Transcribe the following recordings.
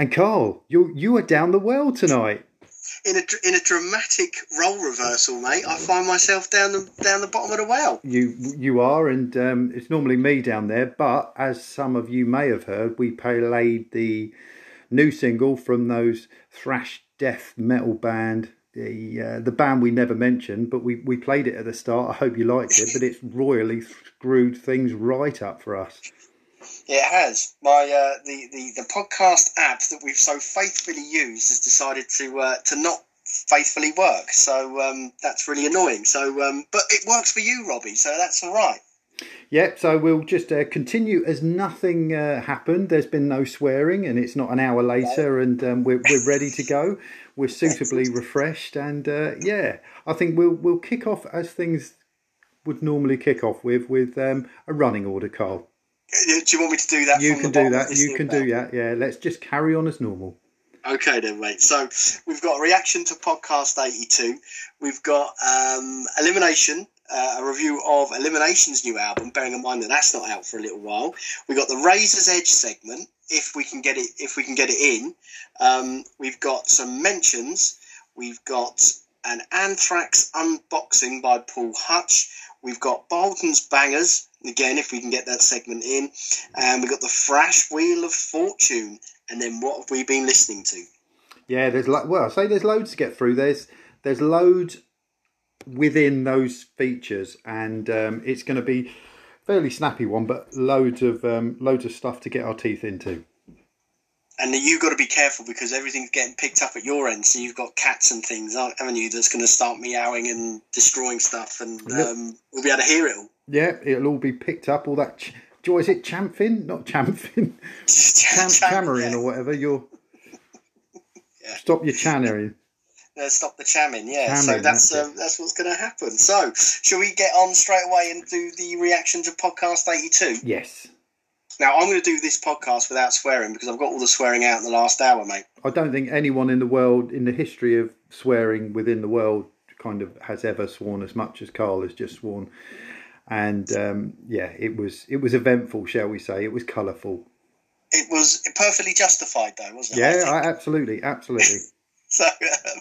And Carl, you you are down the well tonight. In a in a dramatic role reversal, mate, I find myself down the down the bottom of the well. You you are, and um, it's normally me down there. But as some of you may have heard, we played the new single from those thrash death metal band the uh, the band we never mentioned, but we, we played it at the start. I hope you liked it, but it's royally screwed things right up for us. It has. My uh, the, the the podcast app that we've so faithfully used has decided to uh, to not faithfully work. So um, that's really annoying. So, um, but it works for you, Robbie. So that's all right. Yep, so we'll just uh, continue as nothing uh, happened. There's been no swearing, and it's not an hour later, and um, we're, we're ready to go. We're suitably refreshed, and uh, yeah, I think we'll we'll kick off as things would normally kick off with with um, a running order, Carl. Do you want me to do that? You can do that. You can do that. Yeah, let's just carry on as normal. Okay then, mate. So we've got a reaction to podcast eighty-two. We've got um, elimination uh, a review of Elimination's new album, bearing in mind that that's not out for a little while. We got the Razor's Edge segment, if we can get it, if we can get it in. Um, we've got some mentions. We've got an Anthrax unboxing by Paul Hutch. We've got Bolton's Bangers again, if we can get that segment in, and we've got the Thrash Wheel of Fortune. And then what have we been listening to? Yeah, there's lo- well, I say there's loads to get through. There's there's loads within those features, and um, it's going to be fairly snappy one, but loads of um, loads of stuff to get our teeth into. And you've got to be careful because everything's getting picked up at your end. So you've got cats and things, haven't you? That's going to start meowing and destroying stuff, and um, we'll be able to hear it all. Yeah, it'll all be picked up. All that. Ch- Joy, is it chamfin? Not chamfin. Cham- chammering yeah. or whatever. You're. yeah. Stop your chammering uh, stop the chamming. Yeah, so that's that's, uh, that's what's going to happen. So, shall we get on straight away and do the reaction to podcast eighty two? Yes. Now I'm going to do this podcast without swearing because I've got all the swearing out in the last hour, mate. I don't think anyone in the world, in the history of swearing within the world, kind of has ever sworn as much as Carl has just sworn. And um, yeah, it was it was eventful, shall we say? It was colourful. It was perfectly justified, though, wasn't it? Yeah, absolutely, absolutely. so, um,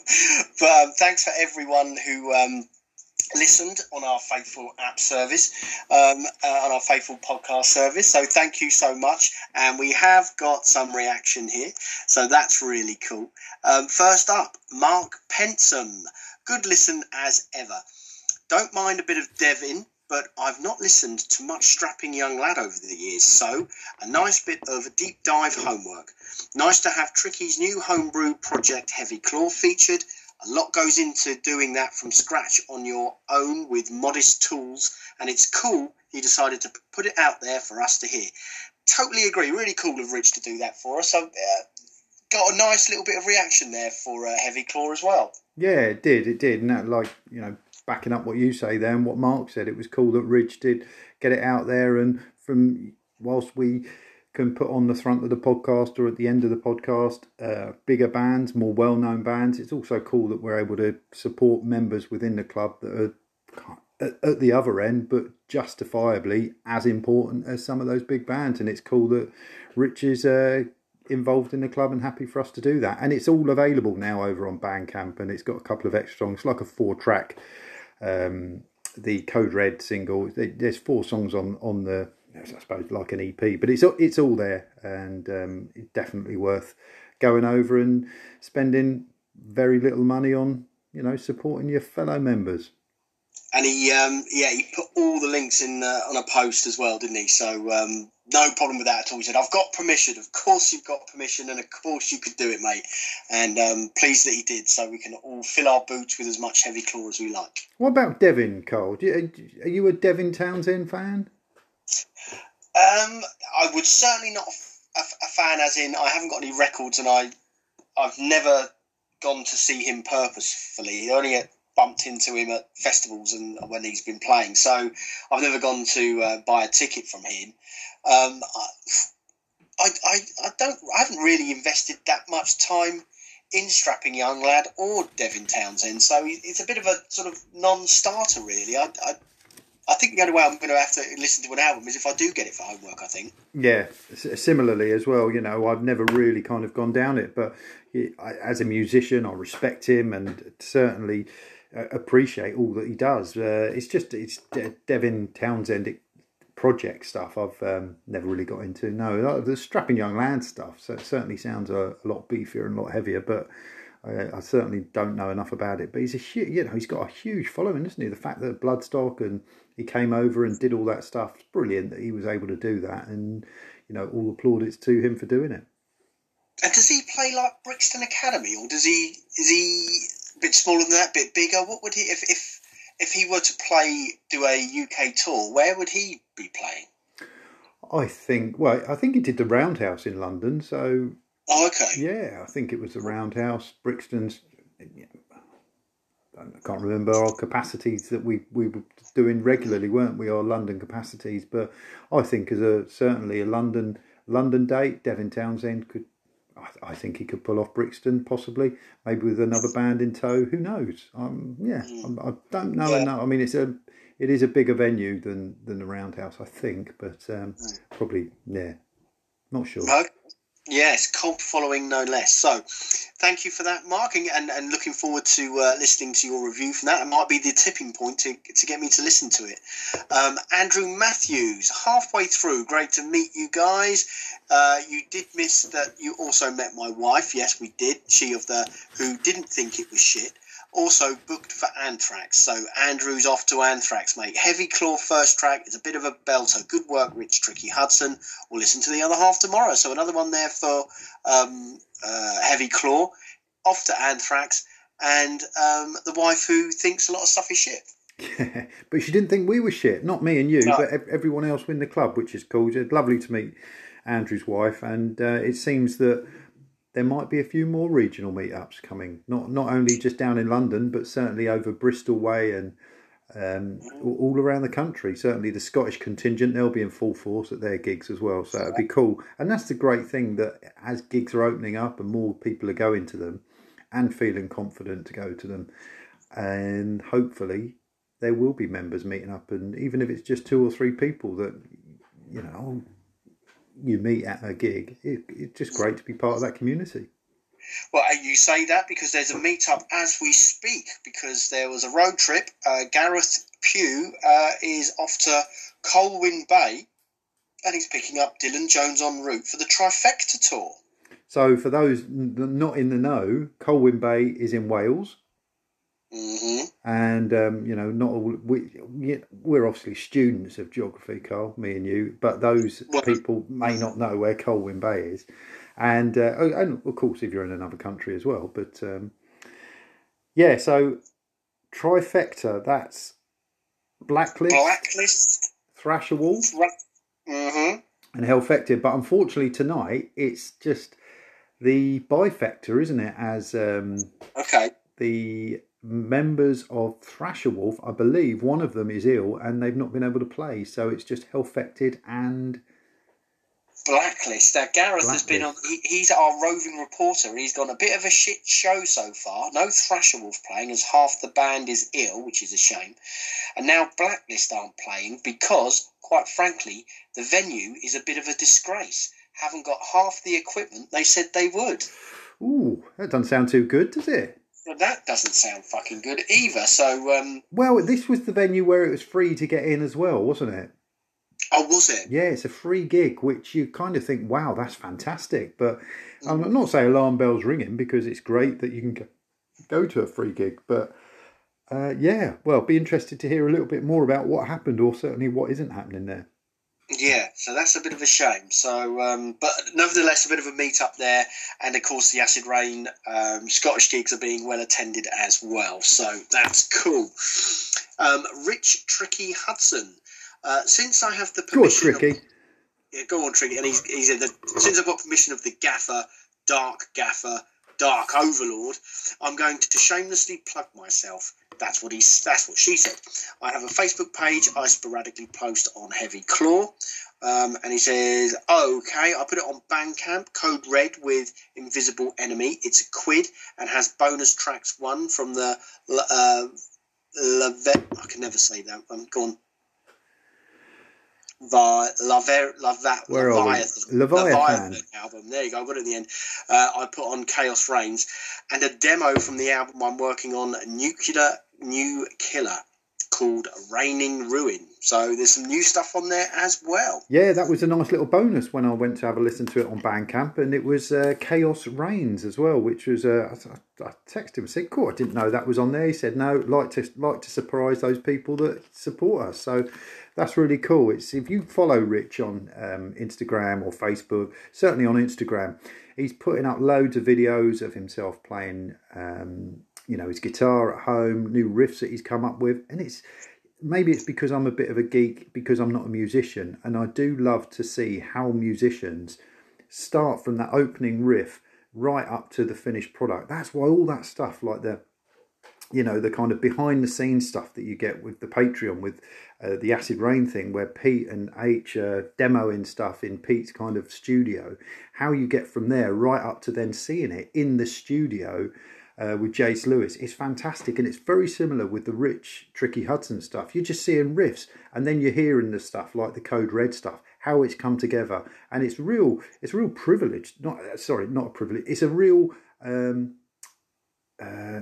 but um, thanks for everyone who um, listened on our faithful app service, um, uh, on our faithful podcast service. So thank you so much. And we have got some reaction here. So that's really cool. Um, first up, Mark Pensum. Good listen as ever. Don't mind a bit of Devin but I've not listened to much strapping young lad over the years, so a nice bit of deep dive homework. Nice to have Tricky's new homebrew project Heavy Claw featured. A lot goes into doing that from scratch on your own with modest tools, and it's cool he decided to put it out there for us to hear. Totally agree. Really cool of Rich to do that for us. So, uh, got a nice little bit of reaction there for uh, Heavy Claw as well. Yeah, it did. It did, and that like you know backing up what you say there and what Mark said. It was cool that Rich did get it out there, and from whilst we can put on the front of the podcast or at the end of the podcast uh, bigger bands, more well-known bands. It's also cool that we're able to support members within the club that are at, the other end, but justifiably as important as some of those big bands. And it's cool that Rich is uh, involved in the club and happy for us to do that. And it's all available now over on Bandcamp, and it's got a couple of extra songs, like a four-track um, the Code Red single. There's four songs on on the I suppose like an EP, but it's it's all there and um, it's definitely worth going over and spending very little money on you know supporting your fellow members and he um, yeah he put all the links in uh, on a post as well, didn't he? So um, no problem with that at all. He said, "I've got permission. Of course you've got permission, and of course you could do it, mate." And um, pleased that he did, so we can all fill our boots with as much heavy claw as we like. What about Devin Cole? Are you a Devin Townsend fan? Um, I would certainly not a, a fan, as in I haven't got any records, and I I've never gone to see him purposefully. Only at bumped into him at festivals and when he's been playing. So I've never gone to uh, buy a ticket from him. Um, I, I, I don't. I haven't really invested that much time in strapping young lad or Devin Townsend. So it's a bit of a sort of non-starter, really. I, I, I think the only way I'm going to have to listen to an album is if I do get it for homework. I think. Yeah, similarly as well. You know, I've never really kind of gone down it, but as a musician, I respect him and certainly appreciate all that he does. Uh, it's just it's Devin Townsend project stuff I've um, never really got into. No, the strapping young lad stuff so it certainly sounds a, a lot beefier and a lot heavier, but I, I, certainly don't know enough about it. But he's a huge, you know, he's got a huge following, isn't he? The fact that Bloodstock and he came over and did all that stuff, it's brilliant that he was able to do that, and you know, all the plaudits to him for doing it. And does he play like Brixton Academy, or does he is he bit smaller than that, a bit bigger? What would he if if if he were to play do a UK tour? Where would he be playing? I think well, I think he did the Roundhouse in London, so Oh, okay. Yeah, I think it was the Roundhouse, Brixton's. I can't remember our capacities that we, we were doing regularly, weren't we? Our London capacities, but I think as a certainly a London London date, Devin Townsend could. I, I think he could pull off Brixton, possibly, maybe with another band in tow. Who knows? Um, yeah, mm. I, I don't know yeah. enough. I mean, it's a it is a bigger venue than than the Roundhouse, I think, but um, mm. probably yeah, not sure. Yes, cult following no less. So, thank you for that, Mark, and, and looking forward to uh, listening to your review from that. It might be the tipping point to, to get me to listen to it. Um, Andrew Matthews, halfway through, great to meet you guys. Uh, you did miss that you also met my wife. Yes, we did. She of the who didn't think it was shit also booked for Anthrax. So Andrew's off to Anthrax, mate. Heavy Claw first track is a bit of a belter. Good work, Rich Tricky Hudson. We'll listen to the other half tomorrow. So another one there for um, uh, Heavy Claw. Off to Anthrax. And um, the wife who thinks a lot of stuff is shit. But she didn't think we were shit. Not me and you, no. but everyone else in the club, which is cool. It's lovely to meet Andrew's wife. And uh, it seems that there might be a few more regional meetups coming. Not not only just down in London, but certainly over Bristol Way and um, all around the country. Certainly, the Scottish contingent they'll be in full force at their gigs as well. So it'd be cool. And that's the great thing that as gigs are opening up and more people are going to them, and feeling confident to go to them, and hopefully there will be members meeting up. And even if it's just two or three people that you know you meet at a gig, it, it's just great to be part of that community. Well, you say that because there's a meetup as we speak. Because there was a road trip. Uh, Gareth Pugh uh, is off to Colwyn Bay, and he's picking up Dylan Jones en route for the Trifecta tour. So, for those not in the know, Colwyn Bay is in Wales. Mm-hmm. And um, you know, not all we we're obviously students of geography, Carl, me and you, but those people may not know where Colwyn Bay is, and uh, and of course if you're in another country as well. But um, yeah, so trifecta. That's blacklist, blacklist, Thrasher Wolf, mm-hmm. and Hellfected. But unfortunately tonight it's just the bifecta, isn't it? As um, okay, the members of Thrasher Wolf, I believe one of them is ill and they've not been able to play. So it's just Hellfected and Blacklist. Now Gareth Blacklist. has been on. He, he's our roving reporter. He's gone a bit of a shit show so far. No Thrasher Wolf playing, as half the band is ill, which is a shame. And now Blacklist aren't playing because, quite frankly, the venue is a bit of a disgrace. Haven't got half the equipment they said they would. Ooh, that doesn't sound too good, does it? Well, that doesn't sound fucking good either. So, um, well, this was the venue where it was free to get in as well, wasn't it? Oh, was it? Yeah, it's a free gig, which you kind of think, wow, that's fantastic. But mm. I'm not saying alarm bells ringing because it's great that you can go to a free gig. But uh, yeah, well, be interested to hear a little bit more about what happened or certainly what isn't happening there. Yeah, so that's a bit of a shame. So, um, but nevertheless, a bit of a meet up there, and of course, the Acid Rain um, Scottish gigs are being well attended as well. So that's cool. Um, Rich Tricky Hudson. Uh, since I have the permission, go on, Tricky. Of, yeah, go on, Tricky. And he's, he's in the, since I've got permission of the Gaffer, Dark Gaffer, Dark Overlord, I'm going to shamelessly plug myself that's what he's. That's what she said. I have a Facebook page. I sporadically post on Heavy Claw, um, and he says, "Okay, I put it on Bandcamp. Code Red with Invisible Enemy. It's a quid and has bonus tracks. One from the uh, Levet. I can never say that. I'm gone. the Laver, Laver, Where we? Leviathan, Leviathan. album. There you go. I got it in the end. Uh, I put on Chaos Reigns and a demo from the album I'm working on, Nuclear New Killer, called Raining Ruin. So there's some new stuff on there as well. Yeah, that was a nice little bonus when I went to have a listen to it on Bandcamp, and it was uh, Chaos Reigns as well, which was uh, I, I texted him and said, "Cool, I didn't know that was on there." He said, "No, like to like to surprise those people that support us." So that's really cool. It's if you follow Rich on um, Instagram or Facebook, certainly on Instagram, he's putting up loads of videos of himself playing. Um, you know his guitar at home, new riffs that he's come up with, and it's maybe it's because I'm a bit of a geek because I'm not a musician, and I do love to see how musicians start from that opening riff right up to the finished product. That's why all that stuff, like the you know the kind of behind the scenes stuff that you get with the Patreon, with uh, the Acid Rain thing, where Pete and H uh, demoing stuff in Pete's kind of studio. How you get from there right up to then seeing it in the studio uh, with Jace Lewis is fantastic, and it's very similar with the Rich Tricky Hudson stuff. You're just seeing riffs, and then you're hearing the stuff like the Code Red stuff, how it's come together, and it's real. It's real privilege. Not sorry, not a privilege. It's a real. Um, uh,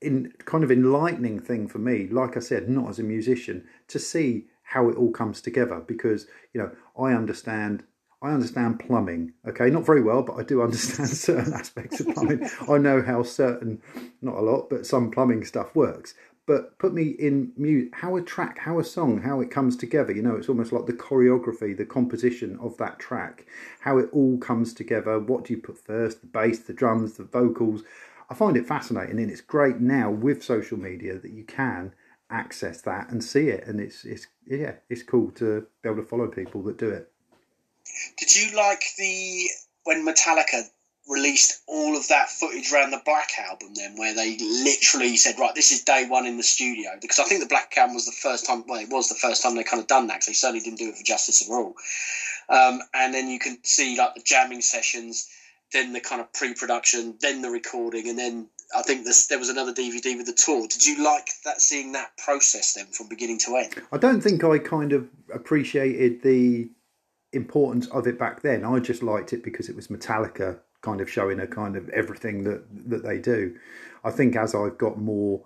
in kind of enlightening thing for me, like I said, not as a musician, to see how it all comes together because you know I understand I understand plumbing, okay, not very well, but I do understand certain aspects of plumbing. I know how certain, not a lot, but some plumbing stuff works. But put me in mute, how a track, how a song, how it comes together. You know, it's almost like the choreography, the composition of that track, how it all comes together. What do you put first? The bass, the drums, the vocals. I find it fascinating, and it's great now with social media that you can access that and see it, and it's it's yeah, it's cool to be able to follow people that do it. Did you like the when Metallica released all of that footage around the Black album then where they literally said right this is day one in the studio because I think the Black album was the first time well it was the first time they kind of done that because they certainly didn't do it for Justice for All um, and then you can see like the jamming sessions then the kind of pre-production then the recording and then I think this, there was another DVD with the tour. Did you like that seeing that process then from beginning to end? I don't think I kind of appreciated the importance of it back then. I just liked it because it was Metallica kind of showing a kind of everything that that they do. I think as I've got more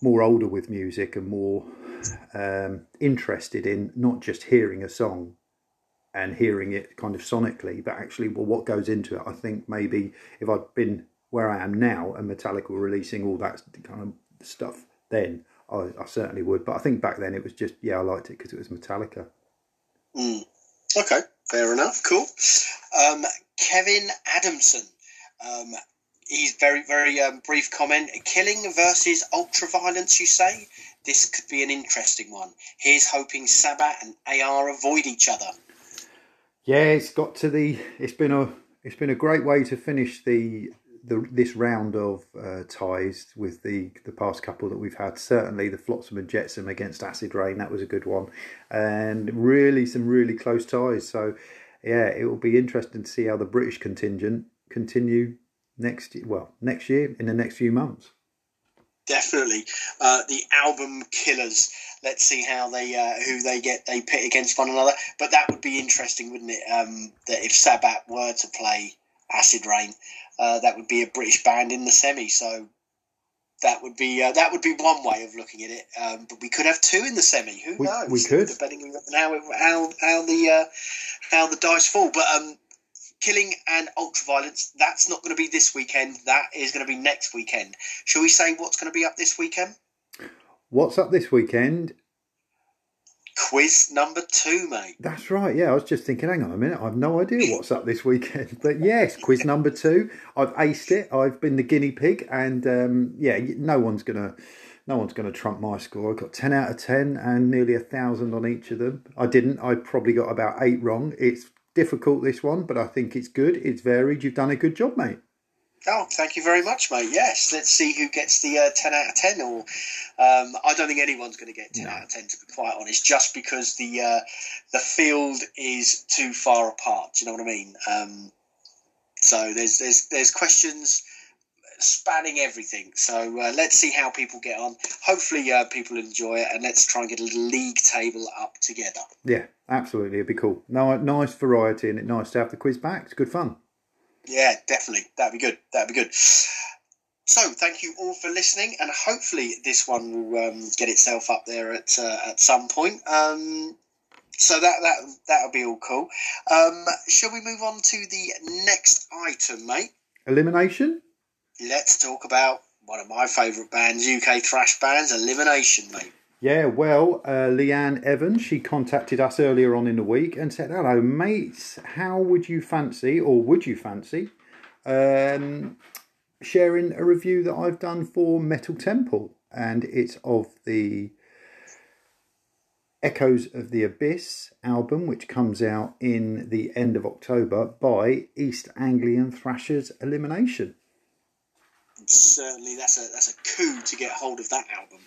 more older with music and more um, interested in not just hearing a song and hearing it kind of sonically, but actually, well, what goes into it. I think maybe if I'd been where I am now and Metallica were releasing all that kind of stuff, then I, I certainly would. But I think back then it was just yeah, I liked it because it was Metallica. Mm. Okay, fair enough. Cool. Um, Kevin Adamson. Um, he's very, very um, brief comment. Killing versus ultra violence, you say? This could be an interesting one. Here's hoping Sabbath and AR avoid each other. Yeah, it's got to the. It's been a. It's been a great way to finish the the this round of uh, ties with the the past couple that we've had. Certainly, the Flotsam and Jetsam against Acid Rain that was a good one, and really some really close ties. So, yeah, it will be interesting to see how the British contingent continue next well next year in the next few months. Definitely, uh, the album killers. Let's see how they uh, who they get they pit against one another. But that would be interesting, wouldn't it? Um, that if Sabbath were to play Acid Rain, uh, that would be a British band in the semi. So that would be uh, that would be one way of looking at it. Um, but we could have two in the semi. Who we, knows? We could, depending on how how how the uh, how the dice fall. But um, killing and ultraviolence. That's not going to be this weekend. That is going to be next weekend. Shall we say what's going to be up this weekend? What's up this weekend? Quiz number two, mate. That's right. Yeah, I was just thinking. Hang on a minute. I've no idea what's up this weekend. But yes, quiz number two. I've aced it. I've been the guinea pig, and um, yeah, no one's gonna. No one's going to trump my score. I got 10 out of 10 and nearly a thousand on each of them. I didn't. I probably got about eight wrong. It's difficult, this one, but I think it's good. It's varied. You've done a good job, mate. Oh, thank you very much, mate. Yes, let's see who gets the uh, 10 out of 10. Or um, I don't think anyone's going to get 10 no. out of 10, to be quite honest, just because the uh, the field is too far apart. Do you know what I mean? Um, so there's there's there's questions spanning everything. So uh, let's see how people get on. Hopefully, uh, people enjoy it, and let's try and get a little league table up together. Yeah, absolutely. It'd be cool. No, nice variety, and it's nice to have the quiz back. It's good fun. Yeah, definitely. That'd be good. That'd be good. So, thank you all for listening, and hopefully, this one will um, get itself up there at uh, at some point. Um, so that that that'll be all cool. Um, shall we move on to the next item, mate? Elimination. Let's talk about one of my favourite bands, UK thrash bands, Elimination, mate. Yeah, well, uh, Leanne Evans, she contacted us earlier on in the week and said, "Hello, mates. How would you fancy, or would you fancy, um, sharing a review that I've done for Metal Temple, and it's of the Echoes of the Abyss album, which comes out in the end of October by East Anglian Thrashers Elimination. Certainly, that's a that's a coup to get hold of that album.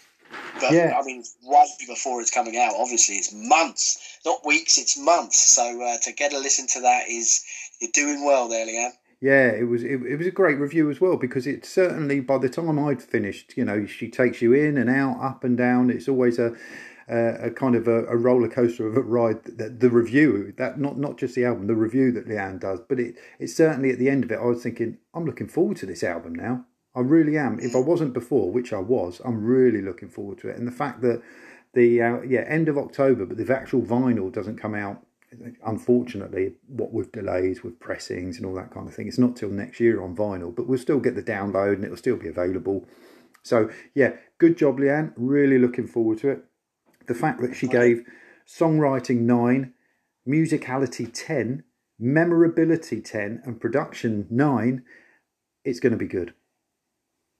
But yeah. I mean, right before it's coming out, obviously it's months, not weeks, it's months. So uh, to get a listen to that is you're doing well there, Leanne. Yeah, it was it, it was a great review as well because it certainly by the time I'd finished, you know, she takes you in and out, up and down. It's always a uh, a kind of a, a, roller coaster of a ride. The, the, review that not not just the album, the review that Leanne does, but it it's certainly at the end of it. I was thinking, I'm looking forward to this album now. I really am. If I wasn't before, which I was, I'm really looking forward to it. And the fact that the uh, yeah end of October, but the actual vinyl doesn't come out. Unfortunately, what with delays, with pressings and all that kind of thing, it's not till next year on vinyl. But we'll still get the download and it'll still be available. So yeah, good job, Leanne. Really looking forward to it the fact that she gave songwriting 9, musicality 10, memorability 10, and production 9, it's going to be good.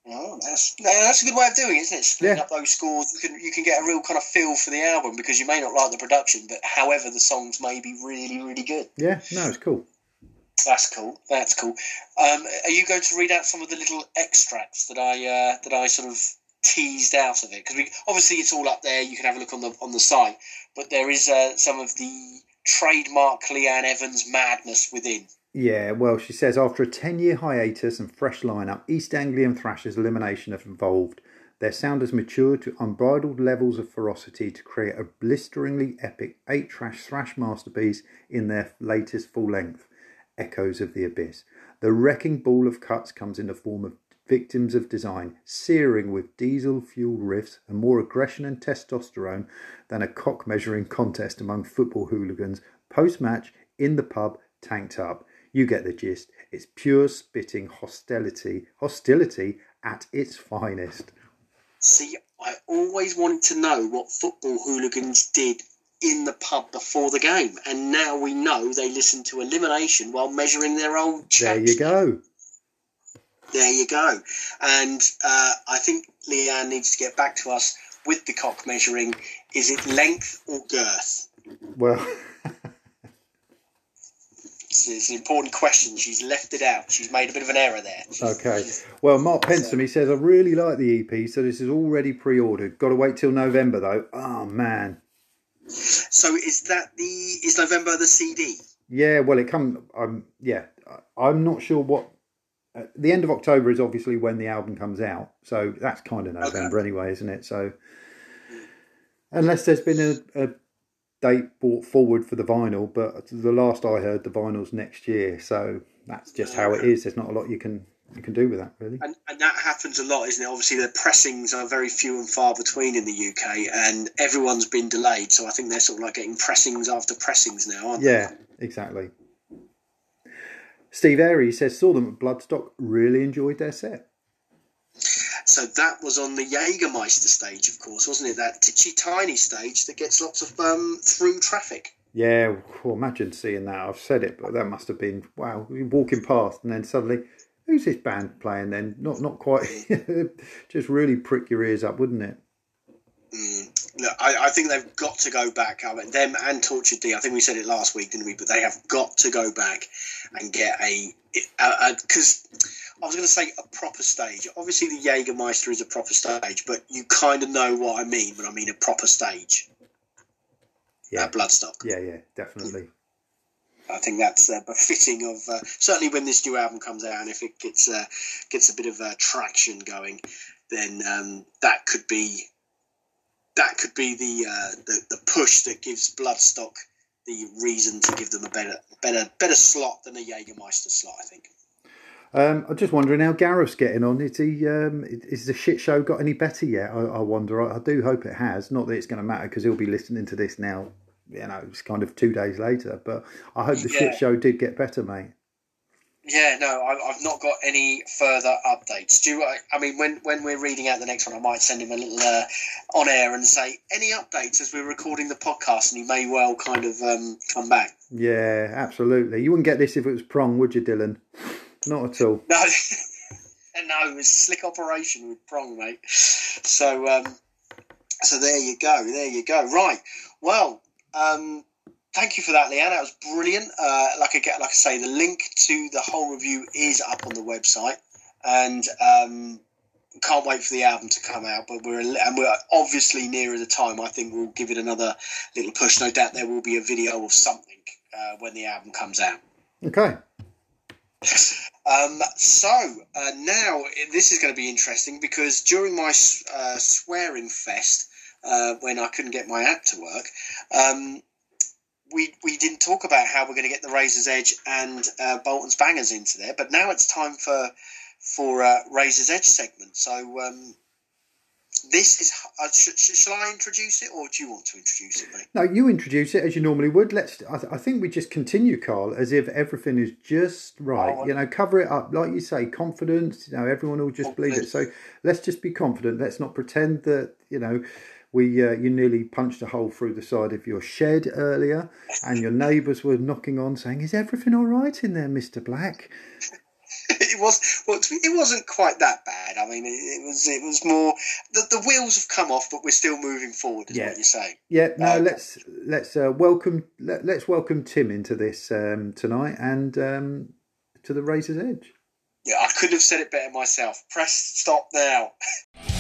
Oh, that's that's a good way of doing it, isn't it? Splitting yeah. up those scores, you can you can get a real kind of feel for the album because you may not like the production, but however the songs may be really really good. Yeah, no, it's cool. That's cool. That's cool. Um, are you going to read out some of the little extracts that I uh, that I sort of teased out of it because obviously it's all up there. You can have a look on the on the site, but there is uh, some of the trademark Leanne Evans madness within. Yeah, well, she says after a 10 year hiatus and fresh lineup, East Anglian Thrashers Elimination have evolved. Their sound has matured to unbridled levels of ferocity to create a blisteringly epic 8 trash thrash masterpiece in their latest full length, Echoes of the Abyss. The wrecking ball of cuts comes in the form of victims of design, searing with diesel fueled riffs and more aggression and testosterone than a cock measuring contest among football hooligans post match in the pub tanked up. You get the gist. It's pure spitting hostility, hostility at its finest. See, I always wanted to know what football hooligans did in the pub before the game, and now we know they listen to elimination while measuring their old. There you go. There you go. And uh, I think Leanne needs to get back to us with the cock measuring. Is it length or girth? Well, it's, an important question. She's left it out. She's made a bit of an error there. Okay. Well, Mark Pensome, he says, I really like the EP, so this is already pre ordered. Got to wait till November, though. Oh, man. So is that the, is November the CD? Yeah, well, it come. Um, yeah, I'm not sure what uh, the end of October is obviously when the album comes out, so that's kind of November okay. anyway, isn't it? So unless there's been a, a, date brought forward for the vinyl, but the last I heard, the vinyl's next year, so that's just how it is. There's not a lot you can you can do with that, really. And, and, that happens a lot, isn't it? Obviously, the pressings are very few and far between in the UK, and everyone's been delayed. So I think they're sort of like getting pressings after pressings now, aren't yeah, they? Yeah, exactly. Steve Airy says saw them at Bloodstock, really enjoyed their set. So that was on the Jägermeister stage, of course, wasn't it? That titchy tiny stage that gets lots of um, through traffic. Yeah, well, imagine seeing that. I've said it, but that must have been wow. Walking past, and then suddenly, who's this band playing? Then not not quite, just really prick your ears up, wouldn't it? Mm. I, I, think they've got to go back. I mean, them and Tortured D. I think we said it last week, didn't we? But they have got to go back and get a because I was going to say a proper stage. Obviously, the Jägermeister is a proper stage, but you kind of know what I mean when I mean a proper stage. Yeah, Bloodstock. Yeah, yeah, definitely. I think that's uh, befitting of uh, certainly when this new album comes out, and if it gets uh, gets a bit of uh, traction going, then um, that could be that could be the, uh, the the push that gives Bloodstock the reason to give them a better better better slot than a Jägermeister slot. I think. Um, I'm just wondering how Gareth's getting on. Is he? Um, is the shit show got any better yet? I, I wonder. I, I, do hope it has. Not that it's going to matter because he'll be listening to this now. You know, it's kind of two days later. But I hope the yeah. shit show did get better, mate. Yeah, no, I, have not got any further updates. Do I, I mean when when we're reading out the next one, I might send him a little uh, on air and say any updates as we're recording the podcast, and he may well kind of um, come back. Yeah, absolutely. You wouldn't get this if it was prong, would you, Dylan? Not at all. No, and no, it was slick operation with prong, mate. So, um, so there you go. There you go. Right. Well, um, thank you for that, Leanne. That was brilliant. Uh, like I get, like I say, the link to the whole review is up on the website, and um, can't wait for the album to come out. But we're and we're obviously nearer the time. I think we'll give it another little push. No doubt there will be a video of something uh, when the album comes out. Okay. Um, so uh, now this is going to be interesting because during my uh, swearing fest, uh, when I couldn't get my app to work, um, we we didn't talk about how we're going to get the Razor's Edge and uh, Bolton's Bangers into there. But now it's time for for uh, Razor's Edge segment. So um, this is. Uh, sh- sh- shall I introduce it, or do you want to introduce it, mate? No, you introduce it as you normally would. Let's. I, th- I think we just continue, Carl, as if everything is just right. Oh, you know, cover it up, like you say, confidence. You know, everyone will just believe it. So let's just be confident. Let's not pretend that you know. We, uh, you nearly punched a hole through the side of your shed earlier, and your neighbours were knocking on saying, "Is everything all right in there, Mister Black?" It was well, it wasn't quite that bad. I mean, it, it, was it was more the, the wheels have come off, but we're still moving forward. Is yeah. what you say? Yeah. No, um, let's let's uh, welcome let, us welcome Tim into this um, tonight and um, to the Razor's Edge. Yeah, I couldn't have said it better myself. Press stop now.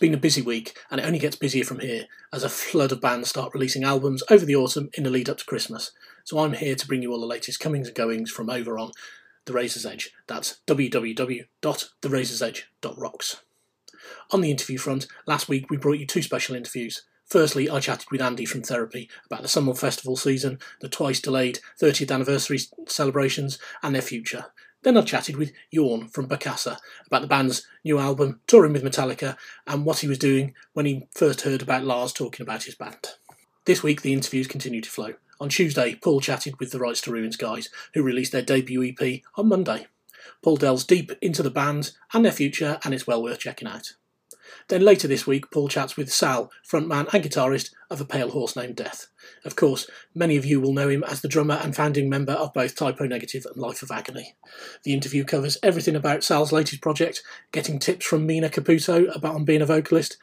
been a busy week, and it only gets busier from here as a flood of bands start releasing albums over the autumn in the lead up to Christmas. So I'm here to bring you all the latest comings and goings from over on The Razor's Edge. That's www.therazorsedge.rocks. On the interview front, last week we brought you two special interviews. Firstly, I chatted with Andy from Therapy about the Summer Festival season, the twice delayed 30th anniversary celebrations, and their future. Then I chatted with Jorn from Bokassa about the band's new album, touring with Metallica, and what he was doing when he first heard about Lars talking about his band. This week, the interviews continue to flow. On Tuesday, Paul chatted with the Rights to Ruins guys, who released their debut EP on Monday. Paul delves deep into the band and their future, and it's well worth checking out. Then later this week, Paul chats with Sal, frontman and guitarist of A Pale Horse Named Death. Of course, many of you will know him as the drummer and founding member of both Type O Negative and Life of Agony. The interview covers everything about Sal's latest project, getting tips from Mina Caputo about on being a vocalist,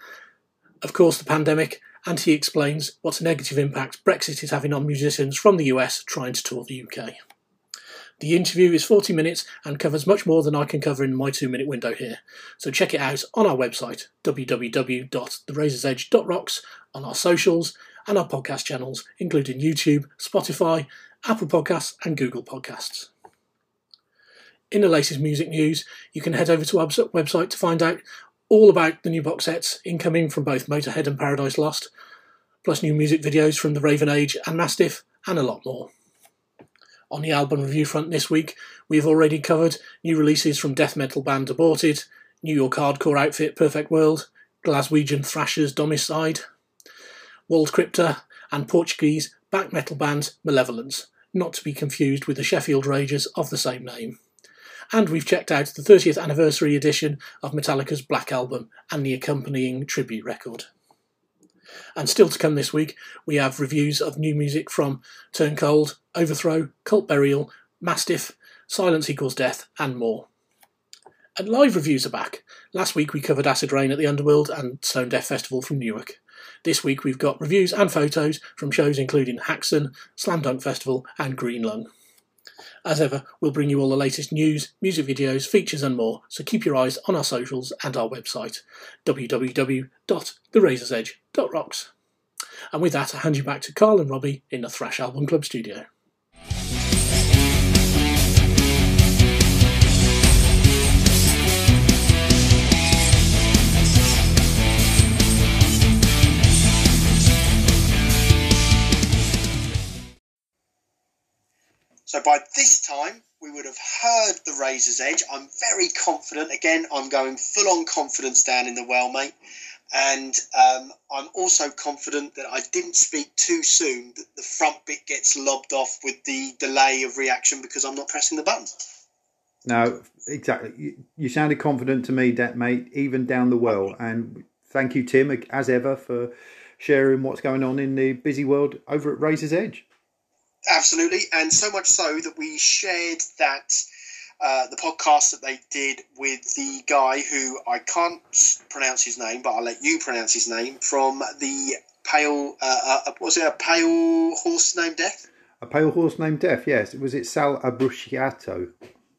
of course, the pandemic, and he explains what a negative impact Brexit is having on musicians from the US trying to tour the UK. The interview is 40 minutes and covers much more than I can cover in my two minute window here. So check it out on our website, www.therazorsedge.rocks, on our socials, and our podcast channels, including YouTube, Spotify, Apple Podcasts, and Google Podcasts. In the latest music news, you can head over to our website to find out all about the new box sets incoming from both Motorhead and Paradise Lost, plus new music videos from The Raven Age and Mastiff, and a lot more. On the album review front this week, we've already covered new releases from death metal band Aborted, New York hardcore outfit Perfect World, Glaswegian thrashers Domicide, World Crypta, and Portuguese black metal band Malevolence, not to be confused with the Sheffield Ragers of the same name. And we've checked out the 30th anniversary edition of Metallica's Black Album and the accompanying tribute record. And still to come this week, we have reviews of new music from Turn Cold, Overthrow, Cult Burial, Mastiff, Silence Equals Death, and more. And live reviews are back. Last week we covered Acid Rain at the Underworld and Stonedeaf Festival from Newark. This week we've got reviews and photos from shows including Haxon, Slam Dunk Festival, and Green Lung. As ever, we'll bring you all the latest news, music videos, features, and more, so keep your eyes on our socials and our website, www.therazorsedge.rocks. And with that, I hand you back to Carl and Robbie in the Thrash Album Club studio. So by this time, we would have heard the Razor's Edge. I'm very confident. Again, I'm going full on confidence down in the well, mate. And um, I'm also confident that I didn't speak too soon, that the front bit gets lobbed off with the delay of reaction because I'm not pressing the button. No, exactly. You, you sounded confident to me, that mate, even down the well. And thank you, Tim, as ever, for sharing what's going on in the busy world over at Razor's Edge. Absolutely, and so much so that we shared that uh, the podcast that they did with the guy who I can't pronounce his name, but I'll let you pronounce his name from the pale. Uh, uh, was it a pale horse named Death? A pale horse named Death. Yes, was it Sal Abrusciato?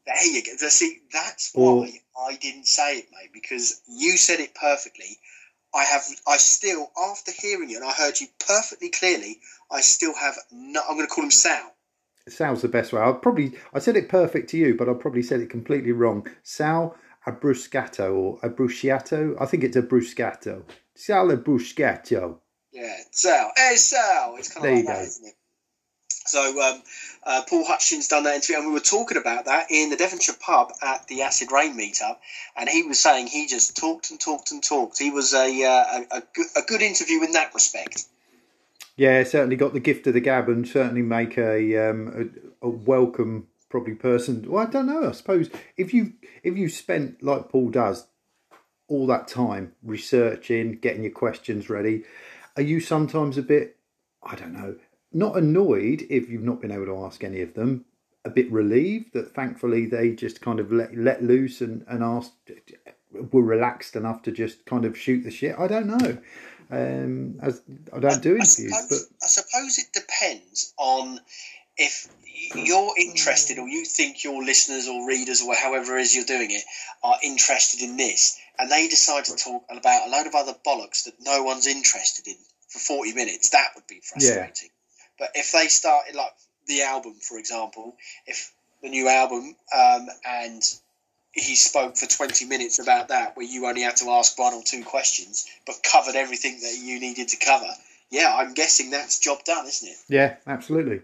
There you go. See, that's why. I didn't say it, mate, because you said it perfectly. I have, I still, after hearing you, and I heard you perfectly clearly, I still have no, I'm going to call him Sal. Sal's the best way. I probably, I said it perfect to you, but I probably said it completely wrong. Sal Abruscato or Abrusciato. I think it's Abruscato. Sal Abruscato. Yeah, Sal. Hey, Sal. It's kind of there like that, go. isn't it? So um, uh, Paul Hutchings done that interview, and we were talking about that in the Devonshire pub at the Acid Rain meetup, and he was saying he just talked and talked and talked. He was a uh, a, a, good, a good interview in that respect. Yeah, certainly got the gift of the gab, and certainly make a um, a, a welcome probably person. Well, I don't know. I suppose if you if you spent like Paul does all that time researching, getting your questions ready, are you sometimes a bit I don't know not annoyed if you've not been able to ask any of them, a bit relieved that thankfully they just kind of let let loose and, and asked were relaxed enough to just kind of shoot the shit. I don't know. Um, as I don't do interviews, I suppose, but I suppose it depends on if you're interested or you think your listeners or readers or however it is you're doing it are interested in this and they decide to talk about a load of other bollocks that no one's interested in for 40 minutes that would be frustrating but if they started like the album, for example, if the new album um, and he spoke for 20 minutes about that, where you only had to ask one or two questions, but covered everything that you needed to cover. Yeah, I'm guessing that's job done, isn't it? Yeah, absolutely.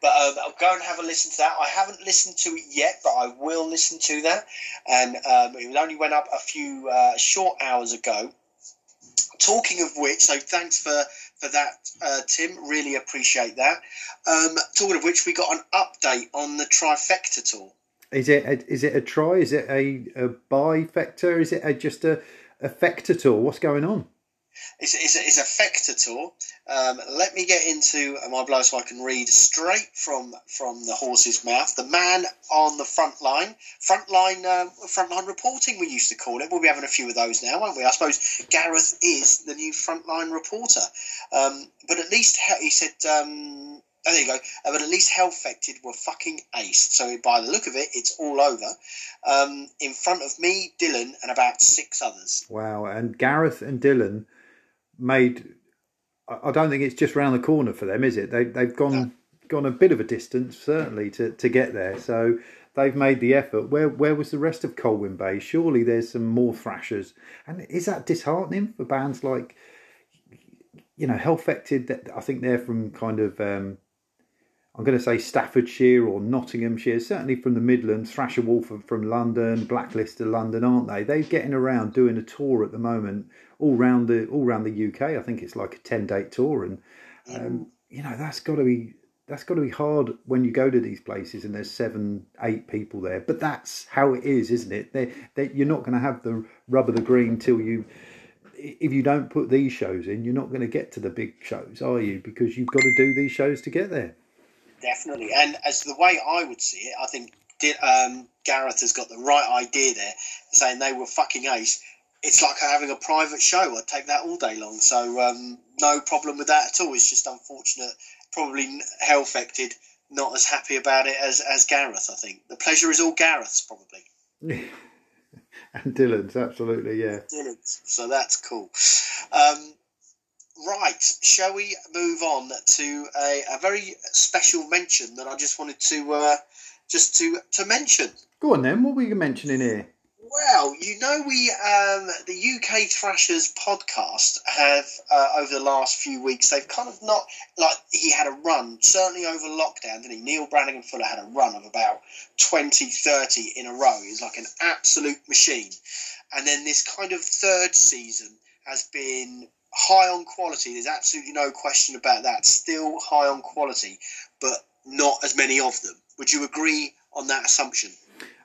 But um, I'll go and have a listen to that. I haven't listened to it yet, but I will listen to that. And um, it only went up a few uh, short hours ago. Talking of which, so thanks for for that, uh, Tim. Really appreciate that. Um, talking of which, we got an update on the trifecta tour. Is it a, is it a try? Is it a, a bifecta? Is it a, just a, a fecta tour? What's going on? It's, it's, it's a Fecta tour. Um, let me get into my blow so I can read straight from from the horse's mouth. The man on the front line, front line, um, front line reporting. We used to call it. We'll be having a few of those now, won't we? I suppose Gareth is the new front line reporter. Um, but at least he said. Um, Oh, there you go. Uh, but at least Hellfected were fucking ace. So by the look of it, it's all over. Um, in front of me, Dylan, and about six others. Wow. And Gareth and Dylan made. I don't think it's just round the corner for them, is it? They they've gone no. gone a bit of a distance certainly to, to get there. So they've made the effort. Where where was the rest of Colwyn Bay? Surely there's some more thrashers. And is that disheartening for bands like you know Hellfected? That I think they're from kind of um, I'm going to say Staffordshire or Nottinghamshire, certainly from the Midlands. Thrasher Wolf from London, Blacklist of London, aren't they? They're getting around doing a tour at the moment, all round the all round the UK. I think it's like a ten date tour, and um, you know that's got to be that's got to be hard when you go to these places and there's seven, eight people there. But that's how it is, isn't it? They, they, you're not going to have the rub of the green till you. If you don't put these shows in, you're not going to get to the big shows, are you? Because you've got to do these shows to get there definitely. And as the way I would see it, I think um, Gareth has got the right idea there, saying they were fucking ace. It's like having a private show. I'd take that all day long. So um, no problem with that at all. It's just unfortunate. Probably Hellfected not as happy about it as as Gareth. I think the pleasure is all Gareth's probably. and Dylan's absolutely yeah. Dylan's, so that's cool. Um, right, shall we move on to a, a very special mention that I just wanted to uh, just to to mention. Go on then. What were you mentioning here? Well, you know, we um, the UK Thrashers podcast have uh, over the last few weeks. They've kind of not like he had a run certainly over lockdown, didn't he? Neil Brannigan Fuller had a run of about 20, 30 in a row. He's like an absolute machine. And then this kind of third season has been high on quality. There's absolutely no question about that. Still high on quality, but not as many of them. Would you agree on that assumption?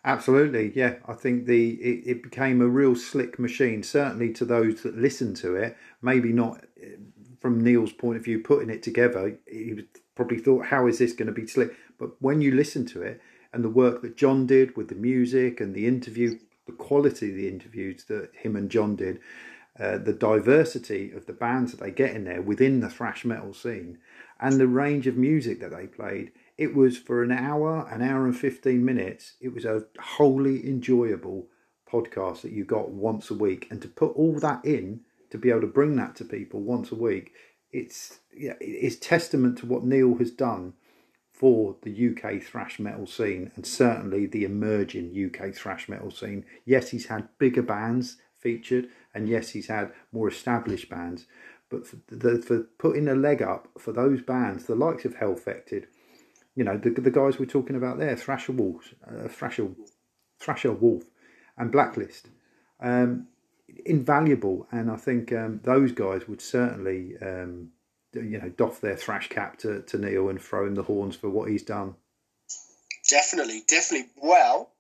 Absolutely, yeah. I think the it, it, became a real slick machine. Certainly to those that listen to it, maybe not eh, from Neil's point of view, putting it together. He probably thought, "How is this going to be slick?" But when you listen to it and the work that John did with the music and the interview, the quality of the interviews that him and John did, uh, the diversity of the bands that they get in there within the thrash metal scene, and the range of music that they played it was for an hour, an hour and 15 minutes. It was a wholly enjoyable podcast that you got once a week. And to put all that in, to be able to bring that to people once a week, it's, yeah, it's testament to what Neil has done for the UK thrash metal scene and certainly the emerging UK thrash metal scene. Yes, he's had bigger bands featured, and yes, he's had more established bands. But for, the, for putting a leg up for those bands, the likes of Hellfected, you know the the guys we're talking about there, Thrasher Wolves, uh, Thrasher Thrasher Wolf, and Blacklist, um, invaluable. And I think um, those guys would certainly um, you know doff their thrash cap to, to Neil and throw him the horns for what he's done. Definitely, definitely. Well,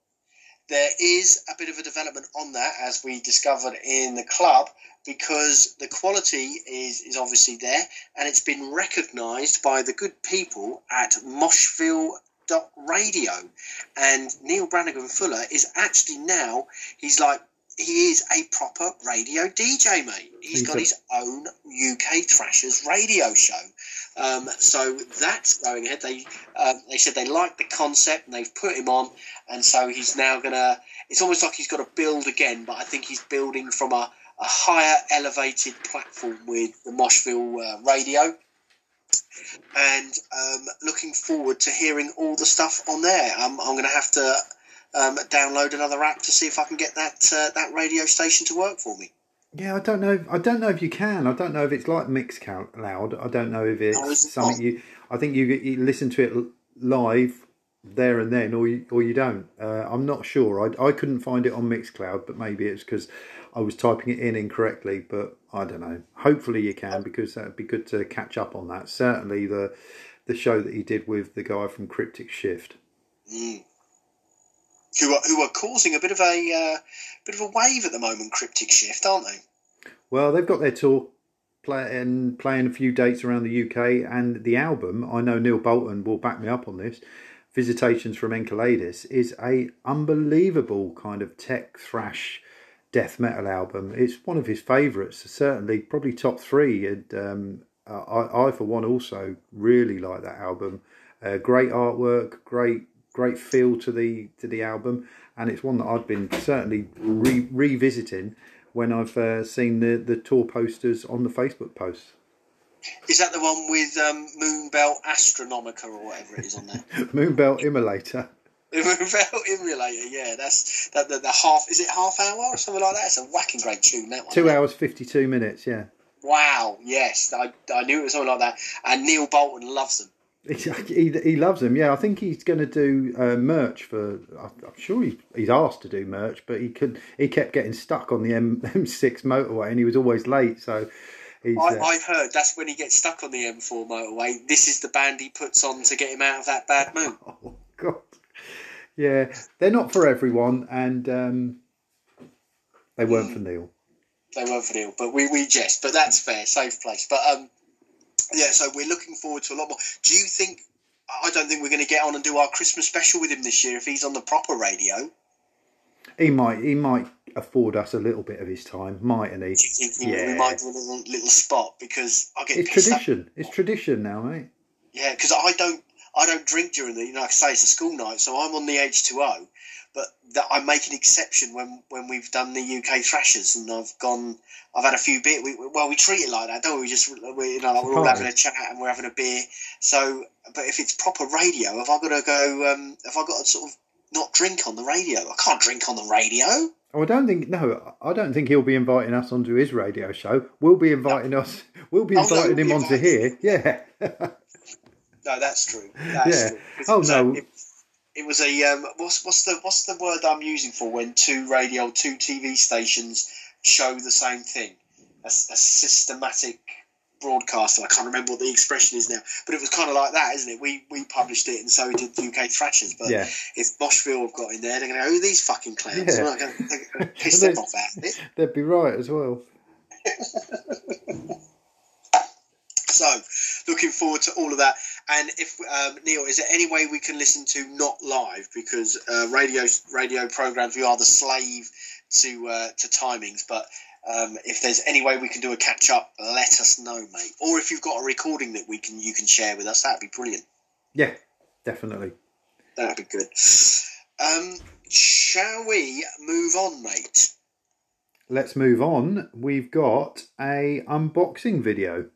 there is a bit of a development on that as we discovered in the club because the quality is, is obviously there and it's been recognised by the good people at Moshville radio. And Neil Brannigan Fuller is actually now he's like he is a proper radio DJ mate he's got his own UK Thrashers radio show um, so that's going ahead they um, they said they like the concept and they've put him on and so he's now gonna it's almost like he's got to build again but I think he's building from a a higher elevated platform with the Moshville uh, radio. And um, looking forward to hearing all the stuff on there. Um, I'm going to have to um, download another app to see if I can get that uh, that radio station to work for me. Yeah, I don't know. I don't know if you can. I don't know if it's like Mixcloud. I don't know if it's no, something you. I think you, you listen to it live there and then, or you, or you don't. Uh, I'm not sure. I, I couldn't find it on Mixcloud, but maybe it's because I was typing it in incorrectly, but I don't know. Hopefully you can because that'd be good to catch up on that. Certainly the the show that he did with the guy from Cryptic Shift. Mm. Who are, who are causing a bit of a uh, bit of a wave at the moment, Cryptic Shift, aren't they? Well, they've got their tour playing playing a few dates around the UK and the album. I know Neil Bolton will back me up on this. Visitations from Enceladus is a unbelievable kind of tech thrash death metal album. It's one of his favourites, certainly probably top three. And um, I, I, for one, also really like that album. Uh, great artwork, great great feel to the to the album, and it's one that I've been certainly re- revisiting when I've uh, seen the the tour posters on the Facebook posts. Is that the one with um, Moonbelt Astronomica or whatever it is on there? Moonbelt Immolator. Moonbelt Immolator, yeah, that's that the, the, half. Is it half hour or something like that? It's a whacking great tune. That one. Two hours fifty two minutes. Yeah. Wow. Yes, I, I knew it was something like that. And Neil Bolton loves them. He, he loves them. Yeah, I think he's going to do uh, merch for. I'm sure he's, he's asked to do merch, but he could. He kept getting stuck on the M, M6 motorway, and he was always late. So I, uh, I've heard that's when he gets stuck on the M4 motorway. This is the band he puts on to get him out of that bad mood. Oh God, yeah, they're not for everyone, and um, they weren't for Neil. They weren't for Neil, but we we jest. But that's fair, safe place. But um, yeah, so we're looking forward to a lot more. Do you think? I don't think we're going to get on and do our Christmas special with him this year if he's on the proper radio. He might. He might afford us a little bit of his time, mightn't he? yeah. we might do a little, little spot because I get. It's tradition. It's tradition now, mate. Yeah, because I don't. I don't drink during the, you know, like I say, it's a school night, so I'm on the H2O. But that I make an exception when, when we've done the UK Thrashers and I've gone, I've had a few beer. We, well, we treat it like that, don't we? We just, we, you know, like we're all having a chat and we're having a beer. So, but if it's proper radio, have I got to go, um, have I got to sort of not drink on the radio? I can't drink on the radio. Oh, I don't think no. I don't think he'll be inviting us onto his radio show. We'll be inviting no. us. We'll be inviting oh, no, him onto here. Yeah. no, that's true. That's yeah. True. Oh no. It, it was a um, what's what's the what's the word I'm using for when two radio two TV stations show the same thing? A, a systematic broadcaster. I can't remember what the expression is now, but it was kind of like that, isn't it? We we published it, and so did the UK Thrashers. But yeah. if Moshville have got in there, they're going to go, "Who these fucking clowns?" Yeah. Going to piss them off out it. They'd be right as well. so, looking forward to all of that. And if um, Neil, is there any way we can listen to not live because uh, radio radio programs we are the slave to uh, to timings, but um, if there's any way we can do a catch up, let us know, mate. Or if you've got a recording that we can you can share with us, that'd be brilliant. Yeah, definitely. That'd be good. Um, shall we move on, mate? Let's move on. We've got a unboxing video.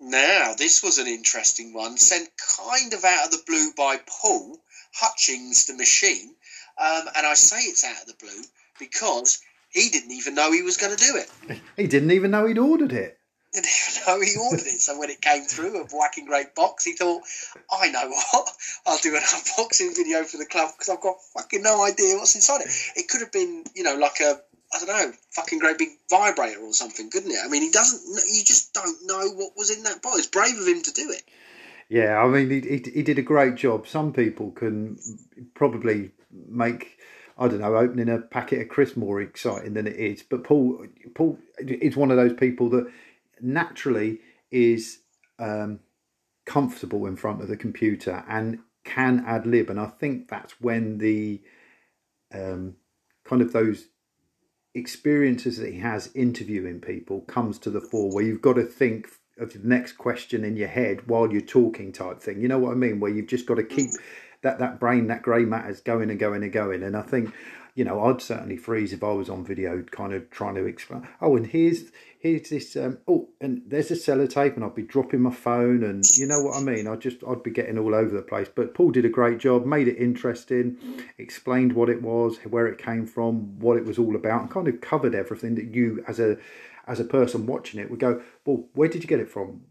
Now, this was an interesting one, sent kind of out of the blue by Paul Hutchings, the machine. Um, and I say it's out of the blue because he didn't even know he was going to do it. He didn't even know he'd ordered it. Didn't even know he ordered it. So when it came through, a whacking great box, he thought, I know what, I'll do an unboxing video for the club because I've got fucking no idea what's inside it. It could have been, you know, like a, I don't know, fucking great big vibrator or something, couldn't it? I mean, he doesn't, you just don't know what was in that box. It's brave of him to do it. Yeah, I mean, he, he, he did a great job. Some people can probably make I don't know, opening a packet of crisps more exciting than it is. But Paul, Paul is one of those people that naturally is um, comfortable in front of the computer and can ad lib, and I think that's when the um, kind of those experiences that he has interviewing people comes to the fore, where you've got to think of the next question in your head while you're talking, type thing. You know what I mean? Where you've just got to keep mm-hmm. that that brain, that grey matter is going and going and going. And I think, you know, I'd certainly freeze if I was on video, kind of trying to explain. Oh, and here's here's this. Um, oh, and there's a sellotape, and I'd be dropping my phone, and you know what I mean. I just I'd be getting all over the place. But Paul did a great job, made it interesting, explained what it was, where it came from, what it was all about, and kind of covered everything that you as a as a person watching it would go, well, where did you get it from?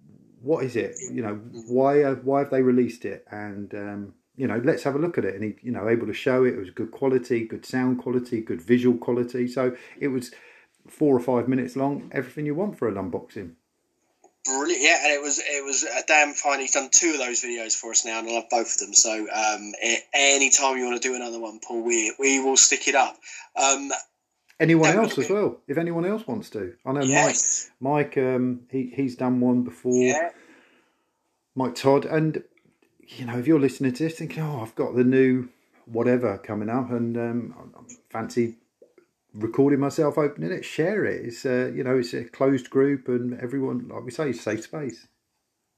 What is it? You know, why uh, why have they released it? And um, you know, let's have a look at it. And he, you know, able to show it. It was good quality, good sound quality, good visual quality. So it was four or five minutes long. Everything you want for an unboxing. Brilliant, yeah, and it was it was a damn fine. He's done two of those videos for us now, and I love both of them. So, um, any time you want to do another one, Paul, we we will stick it up. Um, anyone else as well? If anyone else wants to, I know yes. Mike. Mike, um, he he's done one before. Yeah. Mike Todd, and you know, if you're listening to this thinking, oh, I've got the new whatever coming up and um, I fancy recording myself opening it, share it. It's, uh, you know, it's a closed group and everyone, like we say, safe space.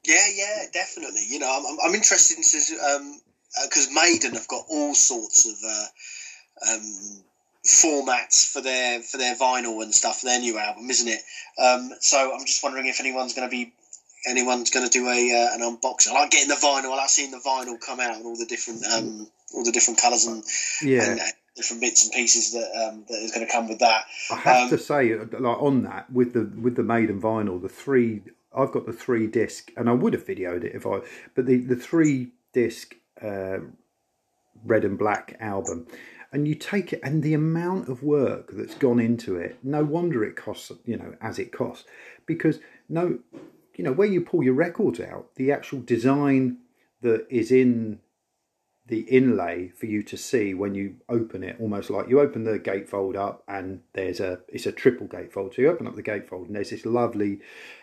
Yeah, yeah, definitely. You know, I'm, I'm interested in, um, because uh, Maiden have got all sorts of, uh, um, formats for their for their vinyl and stuff, their new album, isn't it? Um, so I'm just wondering if anyone's going to be anyone's going to do a uh, an unboxing. I like getting the vinyl. I like seeing the vinyl come out and all the different um, all the different colours and, yeah. and uh, different bits and pieces that um, that is going to come with that. I have um, to say, uh, like on that with the with the Maiden vinyl, the three I've got the three disc, and I would have videoed it if I, but the the three disc uh, red and black album. And you take it, and the amount of work that's gone into it. No wonder it costs, you know, as it costs, because no, you know, where you pull your records out, the actual design that is in the inlay for you to see when you open it, almost like you open the gatefold up and there's a it's a triple gatefold. So you open up the gatefold and there's this lovely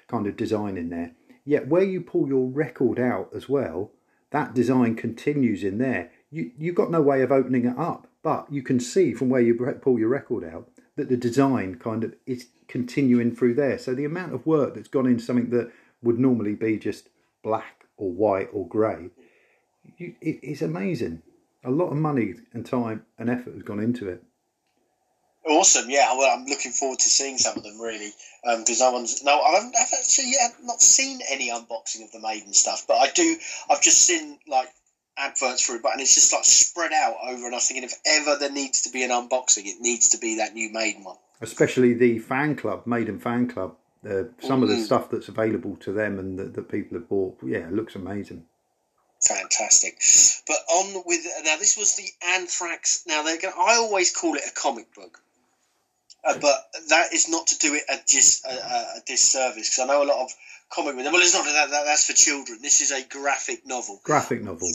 kind of design in there. Yet where you pull your record out as well, that design continues in there. You you've got no way of opening it up, but you can see from where you pull your record out that the design kind of is continuing through there. So the amount of work that's gone into something that would normally be just black or white or grey, it, it's amazing. A lot of money and time and effort has gone into it. Awesome, yeah. Well, I'm looking forward to seeing some of them really, because um, no one's no. I haven't, I've actually yet not seen any unboxing of the Maiden stuff, but I do. I've just seen like adverts for it, but and it's just like spread out over. And I was thinking, if ever there needs to be an unboxing, it needs to be that new Maiden one. Especially the fan club, Maiden fan club. Uh, some mm-hmm. of the stuff that's available to them and that, that people have bought, yeah, it looks amazing. Fantastic. But on with now, this was the Anthrax. Now they're going. I always call it a comic book. Uh, but that is not to do it a, dis, a, a disservice because I know a lot of comic books. Well, it's not that, that, that's for children. This is a graphic novel. Graphic novel.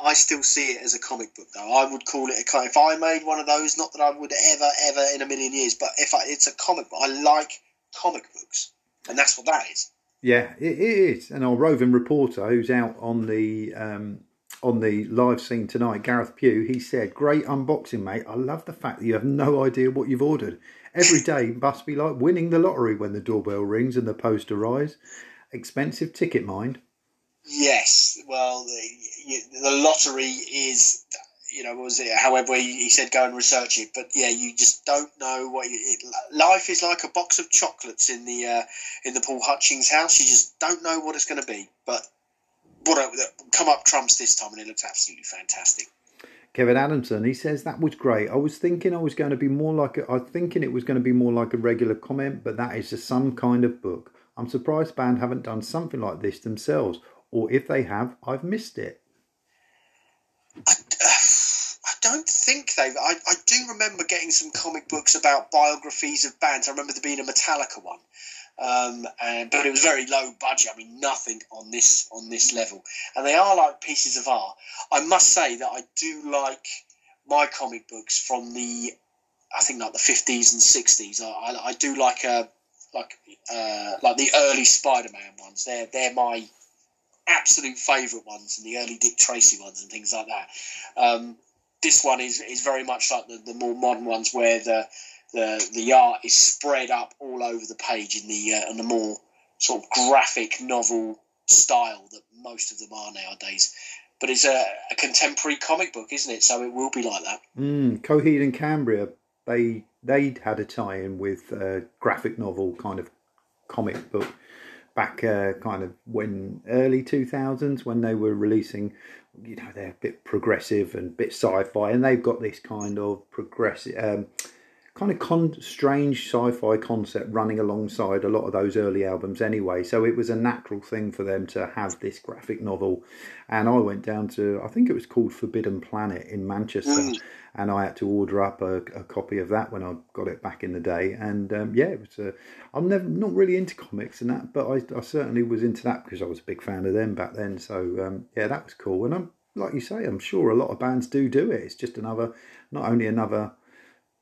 I still see it as a comic book, though. I would call it a comic. if I made one of those. Not that I would ever, ever in a million years, but if I, it's a comic book, I like comic books, and that's what that is. Yeah, it is. And our roving reporter, who's out on the um, on the live scene tonight, Gareth Pugh, he said, "Great unboxing, mate. I love the fact that you have no idea what you've ordered. Every day must be like winning the lottery when the doorbell rings and the post arrives. Expensive ticket, mind." Yes, well, the, the lottery is, you know, was it? However, he said go and research it, but yeah, you just don't know what. You, it, life is like a box of chocolates in the uh, in the Paul Hutchings house. You just don't know what it's going to be, but what come up trumps this time, and it looks absolutely fantastic. Kevin Adamson, he says that was great. I was thinking I was going to be more like a, I was thinking it was going to be more like a regular comment, but that is just some kind of book. I'm surprised band haven't done something like this themselves or if they have, I've missed it. I, uh, I don't think they've. I, I do remember getting some comic books about biographies of bands. I remember there being a Metallica one, um, and, but it was very low budget. I mean, nothing on this on this level. And they are like pieces of art. I must say that I do like my comic books from the, I think like the fifties and sixties. I, I, I, do like a uh, like uh, like the early Spider-Man ones. They're they're my absolute favourite ones and the early Dick Tracy ones and things like that. Um, this one is, is very much like the, the more modern ones where the, the the art is spread up all over the page in the uh, in the more sort of graphic novel style that most of them are nowadays. But it's a, a contemporary comic book, isn't it? So it will be like that. Mm, Coheed and Cambria, they they had a tie-in with a graphic novel kind of comic book back uh, kind of when early 2000s when they were releasing you know they're a bit progressive and a bit sci-fi and they've got this kind of progressive um, kind of con- strange sci-fi concept running alongside a lot of those early albums anyway. So it was a natural thing for them to have this graphic novel. And i went down to i think it was called forbidden planet in manchester mm. and i had to order up a, a, copy of that when i got it back in the day. And um, yeah it was a, i'm never not really into comics and that but I, I, certainly was into that because i was a big fan of them back then. So um, yeah that was cool. And i'm like you say i'm sure a lot of bands do do it. It's just another not only another